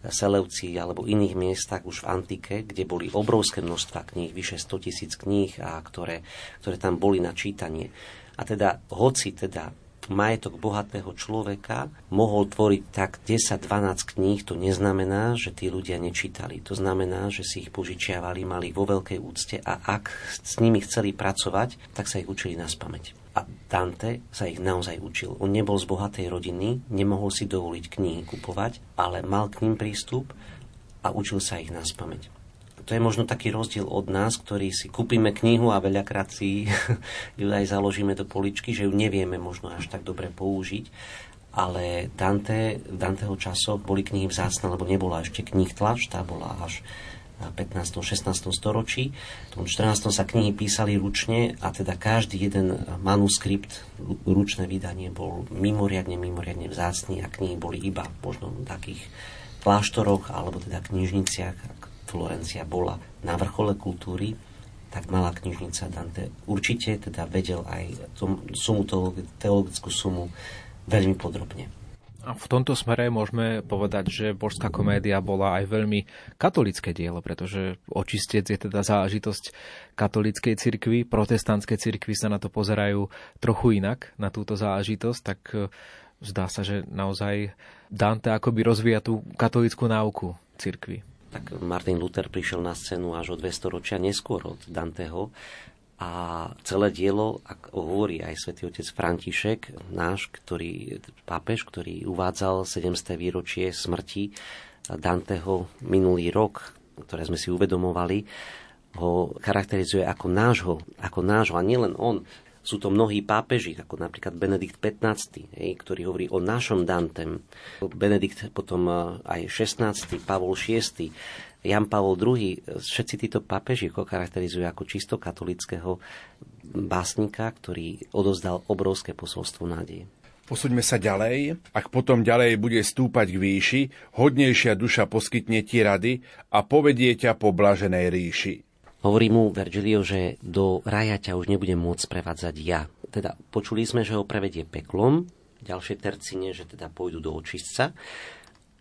S2: Seleucii alebo iných miestach už v antike, kde boli obrovské množstva kníh, vyše 100 tisíc kníh, a ktoré, ktoré tam boli na čítanie. A teda, hoci teda majetok bohatého človeka mohol tvoriť tak 10-12 kníh, to neznamená, že tí ľudia nečítali. To znamená, že si ich požičiavali, mali vo veľkej úcte a ak s nimi chceli pracovať, tak sa ich učili na spameť. A Dante sa ich naozaj učil. On nebol z bohatej rodiny, nemohol si dovoliť knihy kupovať, ale mal k ním prístup a učil sa ich na spameť to je možno taký rozdiel od nás, ktorí si kúpime knihu a veľakrát si ju aj založíme do poličky, že ju nevieme možno až tak dobre použiť. Ale Dante, v Danteho časoch boli knihy vzácne, lebo nebola ešte knih tlač, tá bola až 15. 16. storočí. V tom 14. sa knihy písali ručne a teda každý jeden manuskript, ručné vydanie bol mimoriadne, mimoriadne vzácný a knihy boli iba možno v takých kláštoroch alebo teda knižniciach, Florencia bola na vrchole kultúry, tak malá knižnica Dante určite teda vedel aj tom, sumu, teologickú sumu veľmi podrobne.
S3: V tomto smere môžeme povedať, že božská komédia bola aj veľmi katolické dielo, pretože očistec je teda záležitosť katolíckej cirkvi, protestantské cirkvi sa na to pozerajú trochu inak, na túto záležitosť, tak e, zdá sa, že naozaj Dante akoby rozvíja tú katolickú náuku cirkvi.
S2: Tak Martin Luther prišiel na scénu až o 200 ročia neskôr od Danteho a celé dielo, ako hovorí aj svätý otec František, náš, ktorý, pápež, ktorý uvádzal 700. výročie smrti Danteho minulý rok, ktoré sme si uvedomovali, ho charakterizuje ako nášho, ako nášho a nielen on, sú to mnohí pápeži, ako napríklad Benedikt XV, ktorý hovorí o našom Dantem. Benedikt potom e, aj 16., Pavol VI, Jan Pavol II, všetci títo pápeži ho charakterizujú ako čisto katolického básnika, ktorý odozdal obrovské posolstvo nádeje.
S1: Posuďme sa ďalej. Ak potom ďalej bude stúpať k výši, hodnejšia duša poskytne ti rady a povedie ťa po blaženej ríši.
S2: Hovorí mu Virgilio, že do raja ťa už nebudem môcť prevádzať ja. Teda počuli sme, že ho prevedie peklom, ďalšie tercine, že teda pôjdu do očistca,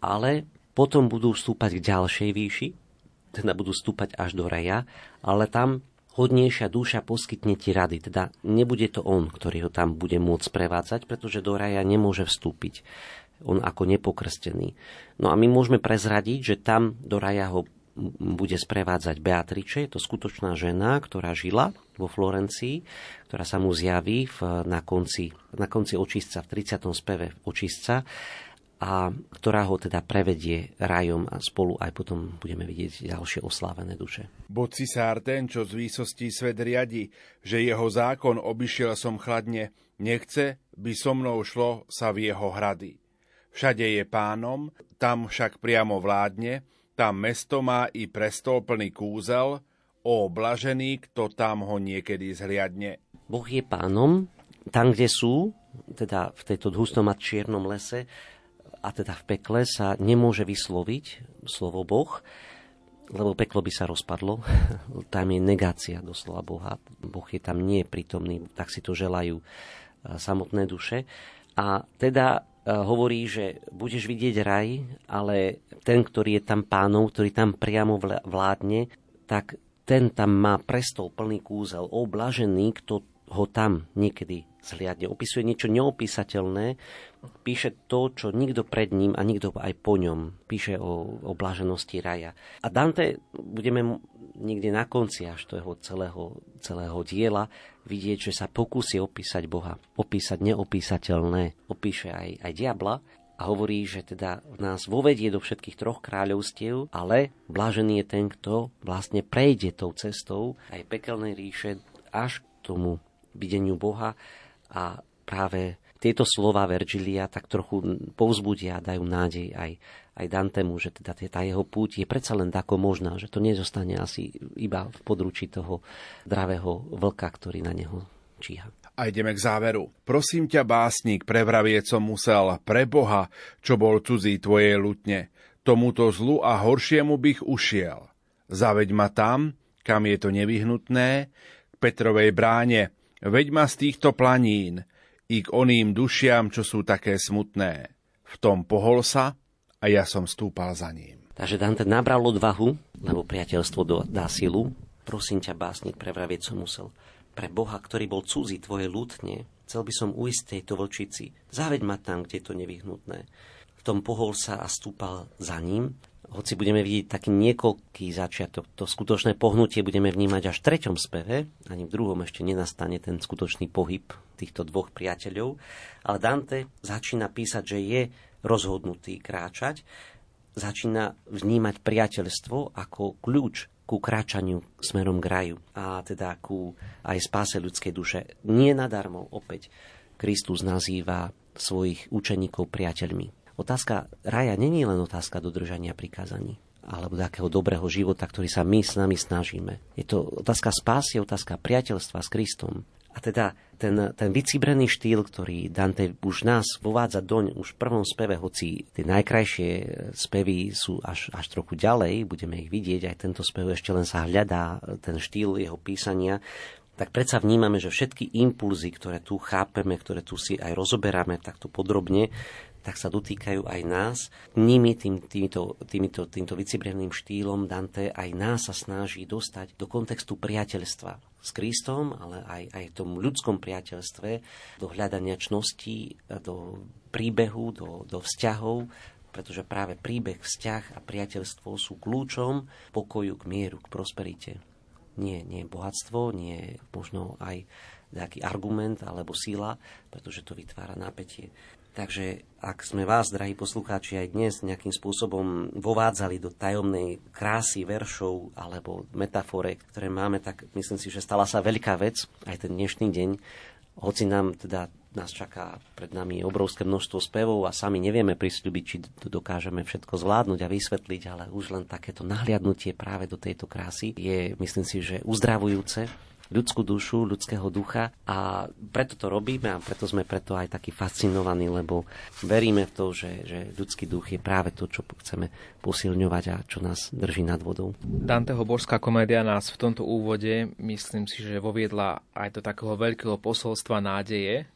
S2: ale potom budú vstúpať k ďalšej výši, teda budú vstúpať až do raja, ale tam hodnejšia duša poskytne ti rady. Teda nebude to on, ktorý ho tam bude môcť prevádzať, pretože do raja nemôže vstúpiť. On ako nepokrstený. No a my môžeme prezradiť, že tam do raja ho bude sprevádzať Beatrice, je to skutočná žena, ktorá žila vo Florencii, ktorá sa mu zjaví v, na, konci, na konci očistca, v 30. speve očistca a ktorá ho teda prevedie rajom a spolu aj potom budeme vidieť ďalšie oslávené duše.
S1: Bo cisár ten, čo z výsostí svet riadi, že jeho zákon obišiel som chladne, nechce, by so mnou šlo sa v jeho hrady. Všade je pánom, tam však priamo vládne, tam mesto má i prestol plný kúzel, o blažený, kto tam ho niekedy zhliadne.
S2: Boh je pánom, tam, kde sú, teda v tejto hustom a čiernom lese, a teda v pekle sa nemôže vysloviť slovo Boh, lebo peklo by sa rozpadlo. tam je negácia doslova Boha. Boh je tam nie prítomný, tak si to želajú samotné duše. A teda hovorí, že budeš vidieť raj, ale ten, ktorý je tam pánom, ktorý tam priamo vládne, tak ten tam má prestol plný kúzel. O blažený, kto ho tam niekedy zhliadne. Opisuje niečo neopísateľné, píše to, čo nikto pred ním a nikto aj po ňom. Píše o, o blaženosti raja. A Dante budeme niekde na konci až toho celého, celého diela vidieť, že sa pokusí opísať Boha. Opísať neopísateľné. Opíše aj, aj diabla a hovorí, že teda nás vovedie do všetkých troch kráľovstiev, ale blážený je ten, kto vlastne prejde tou cestou aj pekelnej ríše až k tomu videniu Boha a práve tieto slova Vergilia tak trochu povzbudia a dajú nádej aj, aj Dantemu, že teda tá jeho púť je predsa len tako možná, že to nezostane asi iba v područí toho dravého vlka, ktorý na neho číha.
S1: A ideme k záveru. Prosím ťa, básnik, prevravieť som musel pre Boha, čo bol cudzí tvojej lutne. Tomuto zlu a horšiemu bych ušiel. Zaveď ma tam, kam je to nevyhnutné, k Petrovej bráne, veď ma z týchto planín, i k oným dušiam, čo sú také smutné. V tom pohol sa a ja som stúpal za ním.
S2: Takže Dante nabral odvahu, lebo priateľstvo dá silu. Prosím ťa, básnik, prevravieť som musel pre Boha, ktorý bol cudzí tvoje lutne, chcel by som uísť tejto vlčici. Zaveď ma tam, kde je to nevyhnutné. V tom pohol sa a stúpal za ním. Hoci budeme vidieť taký niekoľký začiatok, to skutočné pohnutie budeme vnímať až v treťom speve, ani v druhom ešte nenastane ten skutočný pohyb týchto dvoch priateľov, ale Dante začína písať, že je rozhodnutý kráčať, začína vnímať priateľstvo ako kľúč ku kráčaniu smerom k raju a teda ku aj spáse ľudskej duše. Nie nadarmo opäť Kristus nazýva svojich učeníkov priateľmi. Otázka raja není len otázka dodržania prikázaní alebo takého dobrého života, ktorý sa my s nami snažíme. Je to otázka spásy, otázka priateľstva s Kristom. A teda ten, ten vycibrený štýl, ktorý Dante už nás vovádza doň už v prvom speve, hoci tie najkrajšie spevy sú až, až trochu ďalej, budeme ich vidieť, aj tento spev ešte len sa hľadá ten štýl jeho písania, tak predsa vnímame, že všetky impulzy, ktoré tu chápeme, ktoré tu si aj rozoberáme takto podrobne, tak sa dotýkajú aj nás. Nimi, tým, týmito, týmito, týmto vycibrenným štýlom Dante aj nás sa snaží dostať do kontextu priateľstva s Kristom, ale aj, aj v tom ľudskom priateľstve, do hľadania čností, do príbehu, do, do vzťahov, pretože práve príbeh, vzťah a priateľstvo sú kľúčom pokoju k mieru, k prosperite. Nie, nie bohatstvo, nie možno aj nejaký argument alebo sila, pretože to vytvára napätie. Takže ak sme vás, drahí poslucháči, aj dnes nejakým spôsobom vovádzali do tajomnej krásy veršov alebo metafore, ktoré máme, tak myslím si, že stala sa veľká vec aj ten dnešný deň. Hoci nám teda nás čaká pred nami obrovské množstvo spevov a sami nevieme prisľubiť, či to dokážeme všetko zvládnuť a vysvetliť, ale už len takéto nahliadnutie práve do tejto krásy je, myslím si, že uzdravujúce ľudskú dušu, ľudského ducha a preto to robíme a preto sme preto aj takí fascinovaní, lebo veríme v to, že, že ľudský duch je práve to, čo chceme posilňovať a čo nás drží nad vodou.
S3: Danteho božská komédia nás v tomto úvode, myslím si, že voviedla aj do takého veľkého posolstva nádeje,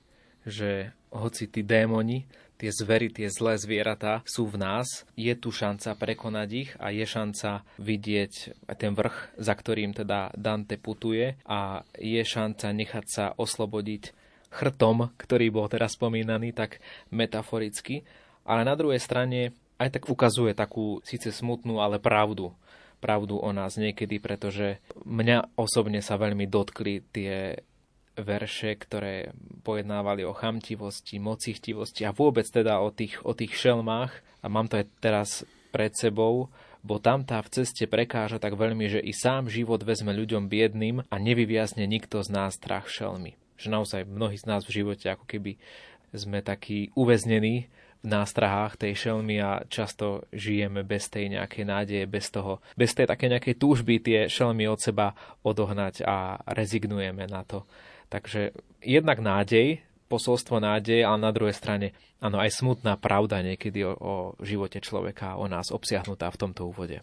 S3: že hoci tí démoni tie zvery, tie zlé zvieratá sú v nás. Je tu šanca prekonať ich a je šanca vidieť ten vrch, za ktorým teda Dante putuje a je šanca nechať sa oslobodiť chrtom, ktorý bol teraz spomínaný tak metaforicky. Ale na druhej strane aj tak ukazuje takú síce smutnú, ale pravdu pravdu o nás niekedy, pretože mňa osobne sa veľmi dotkli tie verše, ktoré pojednávali o chamtivosti, mocichtivosti a vôbec teda o tých, o tých šelmách. A mám to aj teraz pred sebou, bo tam tá v ceste prekáža tak veľmi, že i sám život vezme ľuďom biedným a nevyviazne nikto z nás strach šelmy. Že naozaj mnohí z nás v živote ako keby sme takí uväznení v nástrahách tej šelmy a často žijeme bez tej nejakej nádeje, bez toho, bez tej také nejakej túžby tie šelmy od seba odohnať a rezignujeme na to. Takže jednak nádej, posolstvo nádej, ale na druhej strane áno, aj smutná pravda niekedy o, o živote človeka, o nás obsiahnutá v tomto úvode.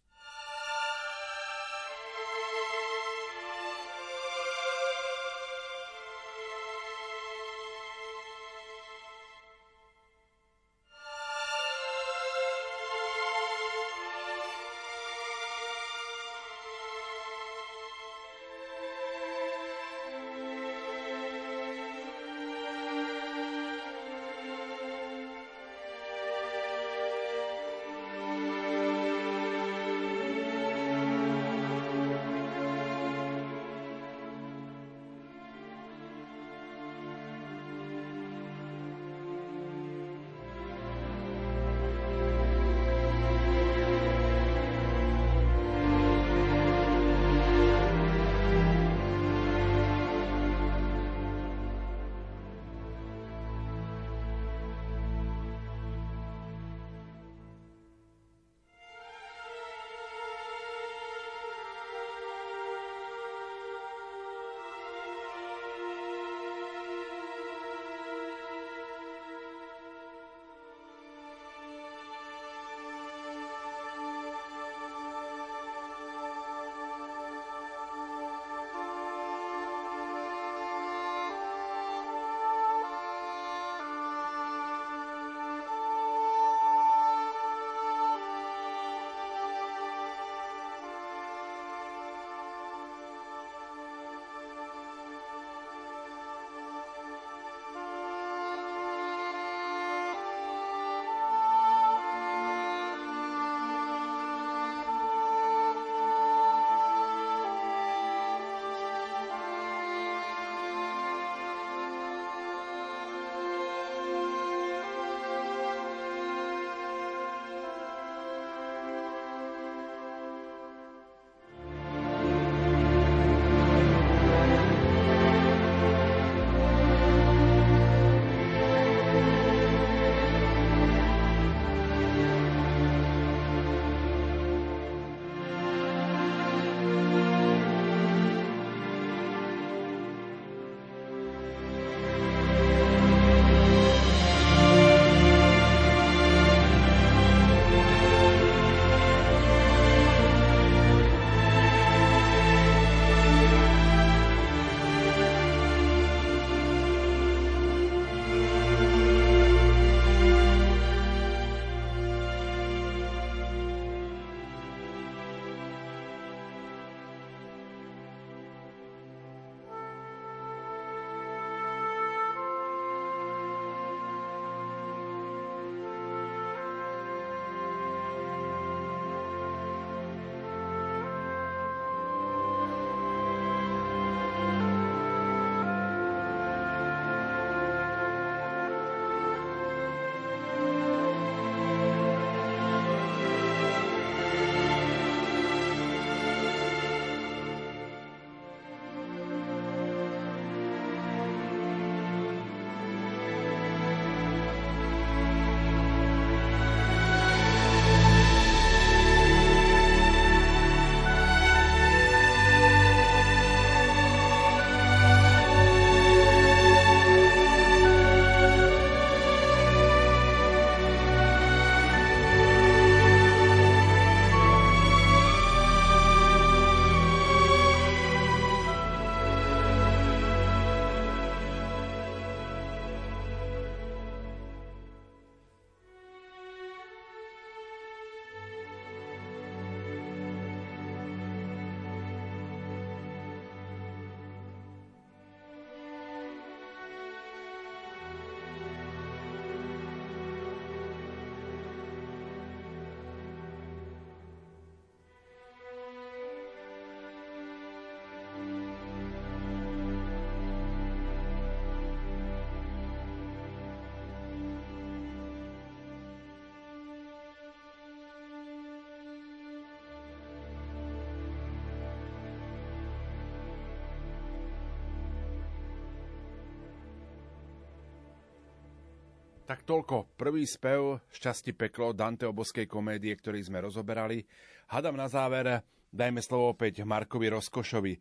S1: Tak toľko prvý spev Šťastí peklo Dante oboskej komédie, ktorý sme rozoberali. Hadam na záver, dajme slovo opäť Markovi Rozkošovi,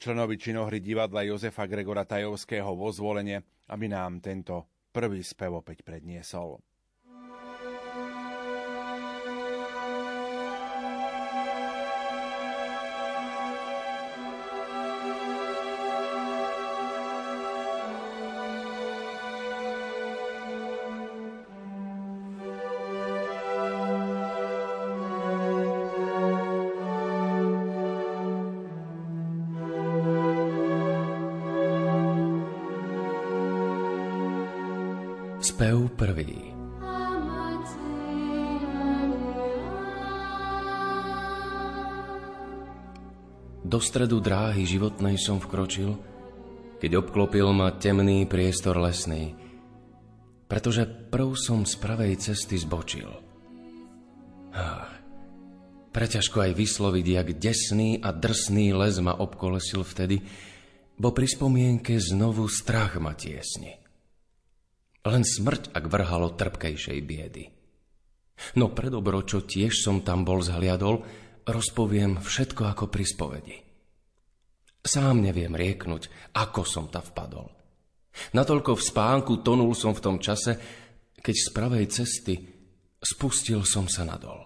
S1: členovi činohry divadla Jozefa Gregora Tajovského vo zvolenie, aby nám tento prvý spev opäť predniesol.
S4: Stredu dráhy životnej som vkročil, keď obklopil ma temný priestor lesný, pretože prv som z pravej cesty zbočil. Ah, preťažko aj vysloviť, jak desný a drsný les ma obkolesil vtedy, bo pri spomienke znovu strach ma tiesni. Len smrť, ak vrhalo trpkejšej biedy. No predobro, čo tiež som tam bol zhliadol, rozpoviem všetko ako pri spovedi. Sám neviem rieknuť, ako som ta vpadol. Natoľko v spánku tonul som v tom čase, keď z pravej cesty spustil som sa nadol.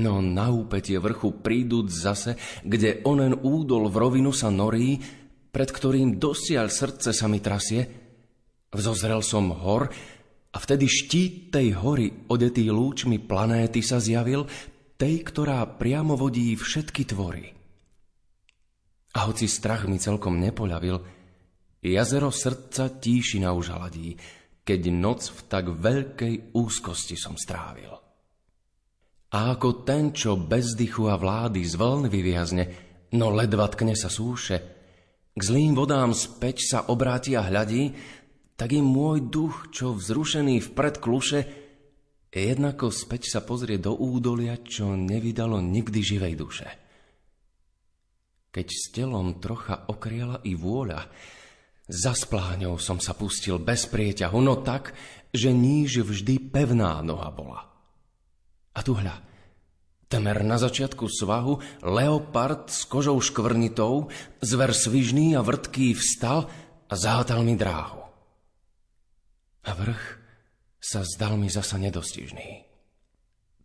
S4: No na úpetie vrchu príduc zase, kde onen údol v rovinu sa norí, pred ktorým dosiaľ srdce sa mi trasie, Vzozrel som hor a vtedy štít tej hory, odetý lúčmi planéty sa zjavil, tej, ktorá priamo vodí všetky tvory. A hoci strach mi celkom nepoľavil, jazero srdca tíšina už hladí, keď noc v tak veľkej úzkosti som strávil. A ako ten, čo bez dychu a vlády z vln vyviazne, no ledva tkne sa súše, k zlým vodám späť sa obráti a hľadí, tak im môj duch, čo vzrušený vpred kluše, jednako späť sa pozrie do údolia, čo nevydalo nikdy živej duše. Keď s telom trocha okriala i vôľa, za spláňou som sa pustil bez prieťahu, no tak, že níž vždy pevná noha bola. A tu hľa, temer na začiatku svahu, leopard s kožou škvrnitou, zver svižný a vrtký vstal a zátal mi dráhu. A vrch sa zdal mi zasa nedostižný.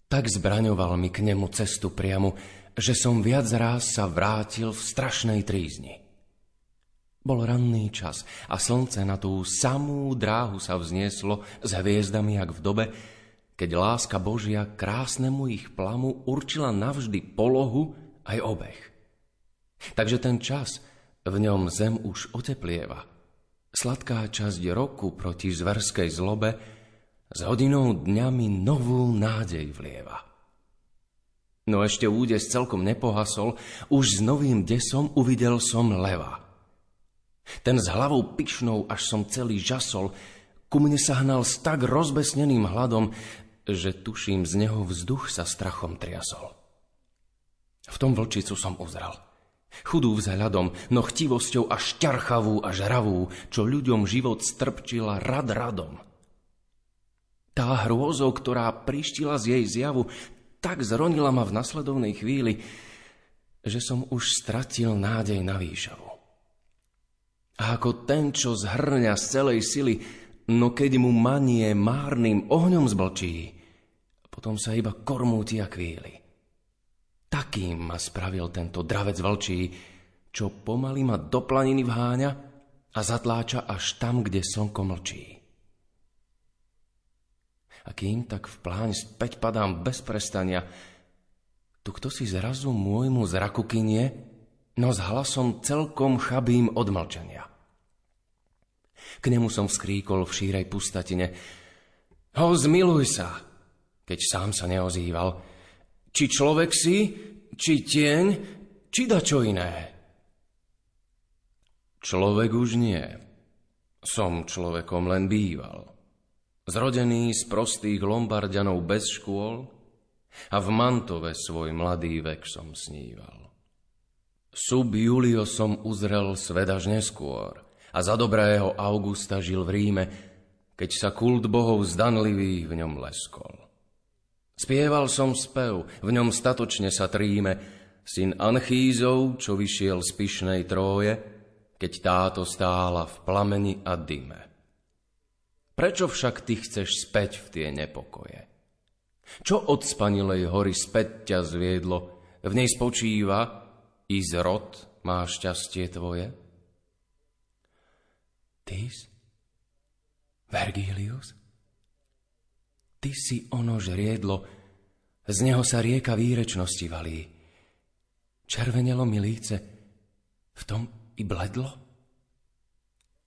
S4: Tak zbraňoval mi k nemu cestu priamu, že som viac ráz sa vrátil v strašnej trízni. Bol ranný čas a slnce na tú samú dráhu sa vznieslo s hviezdami, jak v dobe, keď láska Božia krásnemu ich plamu určila navždy polohu aj obeh. Takže ten čas v ňom zem už oteplieva – Sladká časť roku proti zverskej zlobe s hodinou dňami novú nádej vlieva. No ešte údes celkom nepohasol, už s novým desom uvidel som leva. Ten s hlavou pyšnou, až som celý žasol, ku mne sa hnal s tak rozbesneným hladom, že tuším, z neho vzduch sa strachom triasol. V tom vlčicu som uzrel – Chudú vzhľadom, no chtivosťou až ťarchavú a žravú, čo ľuďom život strpčila rad radom. Tá hrôzou, ktorá prištila z jej zjavu, tak zronila ma v nasledovnej chvíli, že som už stratil nádej na výšavu. A ako ten, čo zhrňa z celej sily, no keď mu manie márnym ohňom zblčí, potom sa iba kormúti a kvíli. Takým ma spravil tento dravec vlčí, čo pomaly ma do planiny vháňa a zatláča až tam, kde slnko mlčí. A kým tak v pláň späť padám bez prestania, tu kto si zrazu môjmu zraku kynie, no s hlasom celkom chabým od mlčania. K nemu som skríkol v šírej pustatine. Ho, zmiluj sa! Keď sám sa neozýval, či človek si, či tieň, či da čo iné. Človek už nie. Som človekom len býval. Zrodený z prostých lombardianov bez škôl a v Mantove svoj mladý vek som sníval. Sub Julio som uzrel svet až neskôr a za dobrého Augusta žil v Ríme, keď sa kult bohov zdanlivý v ňom leskol. Spieval som spev, v ňom statočne sa tríme, syn Anchízov, čo vyšiel z pyšnej tróje, keď táto stála v plameni a dyme. Prečo však ty chceš späť v tie nepokoje? Čo od spanilej hory späť ťa zviedlo? V nej spočíva i zrod má šťastie tvoje? Tys? Vergilius? Ty si ono žriedlo, z neho sa rieka výrečnosti valí. Červenelo mi líce, v tom i bledlo?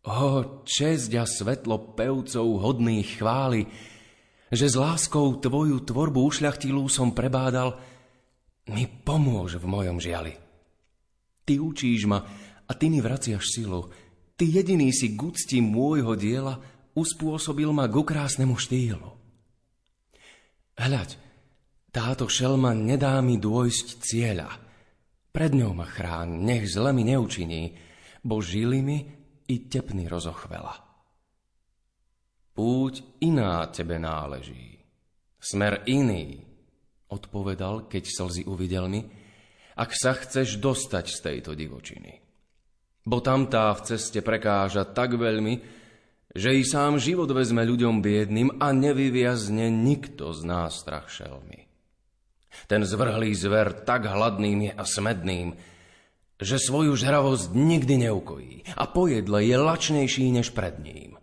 S4: O, česť a svetlo pevcov hodných chvály, že s láskou tvoju tvorbu ušľachtilú som prebádal, mi pomôž v mojom žiali. Ty učíš ma a ty mi vraciaš silu. Ty jediný si k úcti môjho diela uspôsobil ma ku krásnemu štýlu. Hľaď, táto šelma nedá mi dôjsť cieľa. Pred ňou ma chráň, nech zle mi neučiní, bo žili mi i tepny rozochvela. Púť iná tebe náleží, smer iný, odpovedal, keď slzy uvidel mi, ak sa chceš dostať z tejto divočiny. Bo tamtá v ceste prekáža tak veľmi, že i sám život vezme ľuďom biedným a nevyviazne nikto z nás strach šelmy. Ten zvrhlý zver tak hladným je a smedným, že svoju žravosť nikdy neukojí a pojedle je lačnejší než pred ním.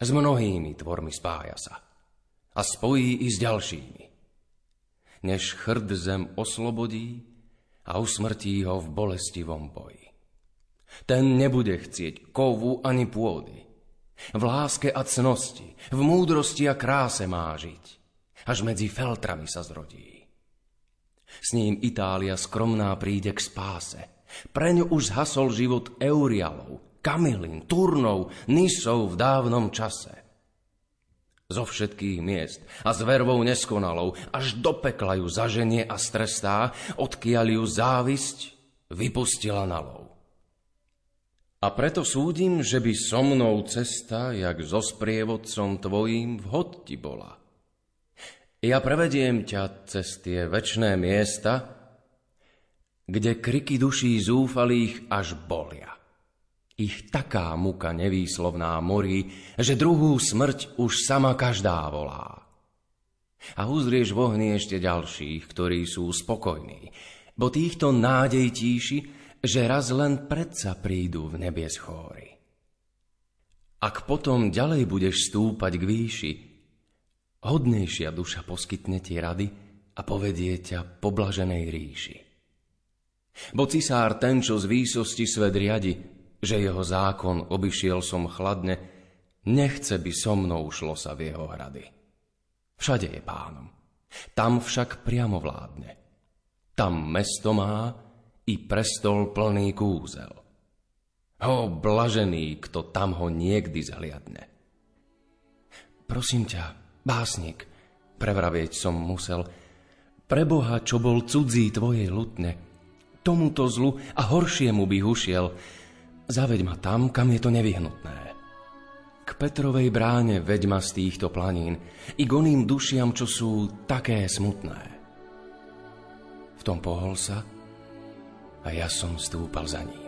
S4: S mnohými tvormi spája sa a spojí i s ďalšími. Než chrd zem oslobodí a usmrtí ho v bolestivom boji. Ten nebude chcieť kovu ani pôdy, v láske a cnosti, v múdrosti a kráse má žiť. Až medzi feltrami sa zrodí. S ním Itália skromná príde k spáse. Preň už zhasol život Eurialov, Kamilin, Turnov, Nisov v dávnom čase. Zo všetkých miest a s vervou neskonalou až do pekla ju zaženie a strestá, odkiaľ ju závisť vypustila na lov. A preto súdim, že by so mnou cesta, jak so sprievodcom tvojím, vhod ti bola. Ja prevediem ťa cez tie večné miesta, kde kriky duší zúfalých až bolia. Ich taká muka nevýslovná morí, že druhú smrť už sama každá volá. A uzrieš v ohni ešte ďalších, ktorí sú spokojní, bo týchto nádej tíši že raz len predsa prídu v nebies chóry. Ak potom ďalej budeš stúpať k výši, hodnejšia duša poskytne ti rady a povedie ťa po blaženej ríši. Bo cisár ten, čo z výsosti svet riadi, že jeho zákon obyšiel som chladne, nechce by so mnou šlo sa v jeho hrady. Všade je pánom, tam však priamo vládne. Tam mesto má, i prestol plný kúzel. Ho, blažený, kto tam ho niekdy zhliadne. Prosím ťa, básnik, prevravieť som musel, preboha, čo bol cudzí tvojej lutne, tomuto zlu a horšiemu by hušiel, zaveď ma tam, kam je to nevyhnutné. K Petrovej bráne veď ma z týchto planín i goným dušiam, čo sú také smutné. V tom pohol sa, a ja som stúpal za ním.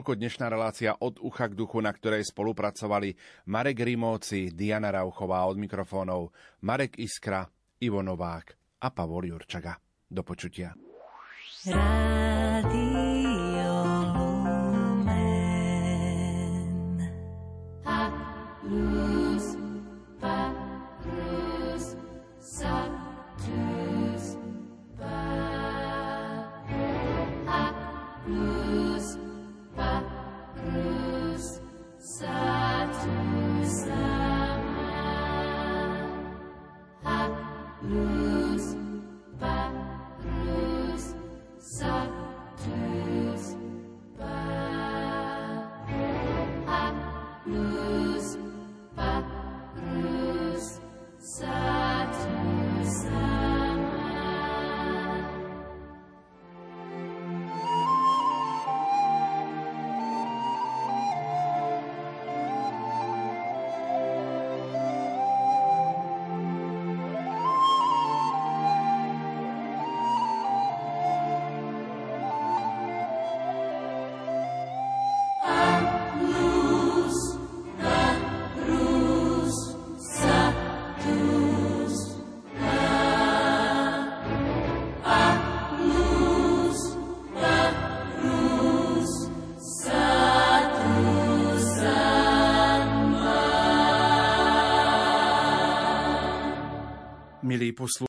S1: Toľko dnešná relácia od ucha k duchu, na ktorej spolupracovali Marek Rimóci, Diana Rauchová od mikrofónov, Marek Iskra, Ivo Novák a Pavol Jurčaga. Do počutia. Rádio Lumen.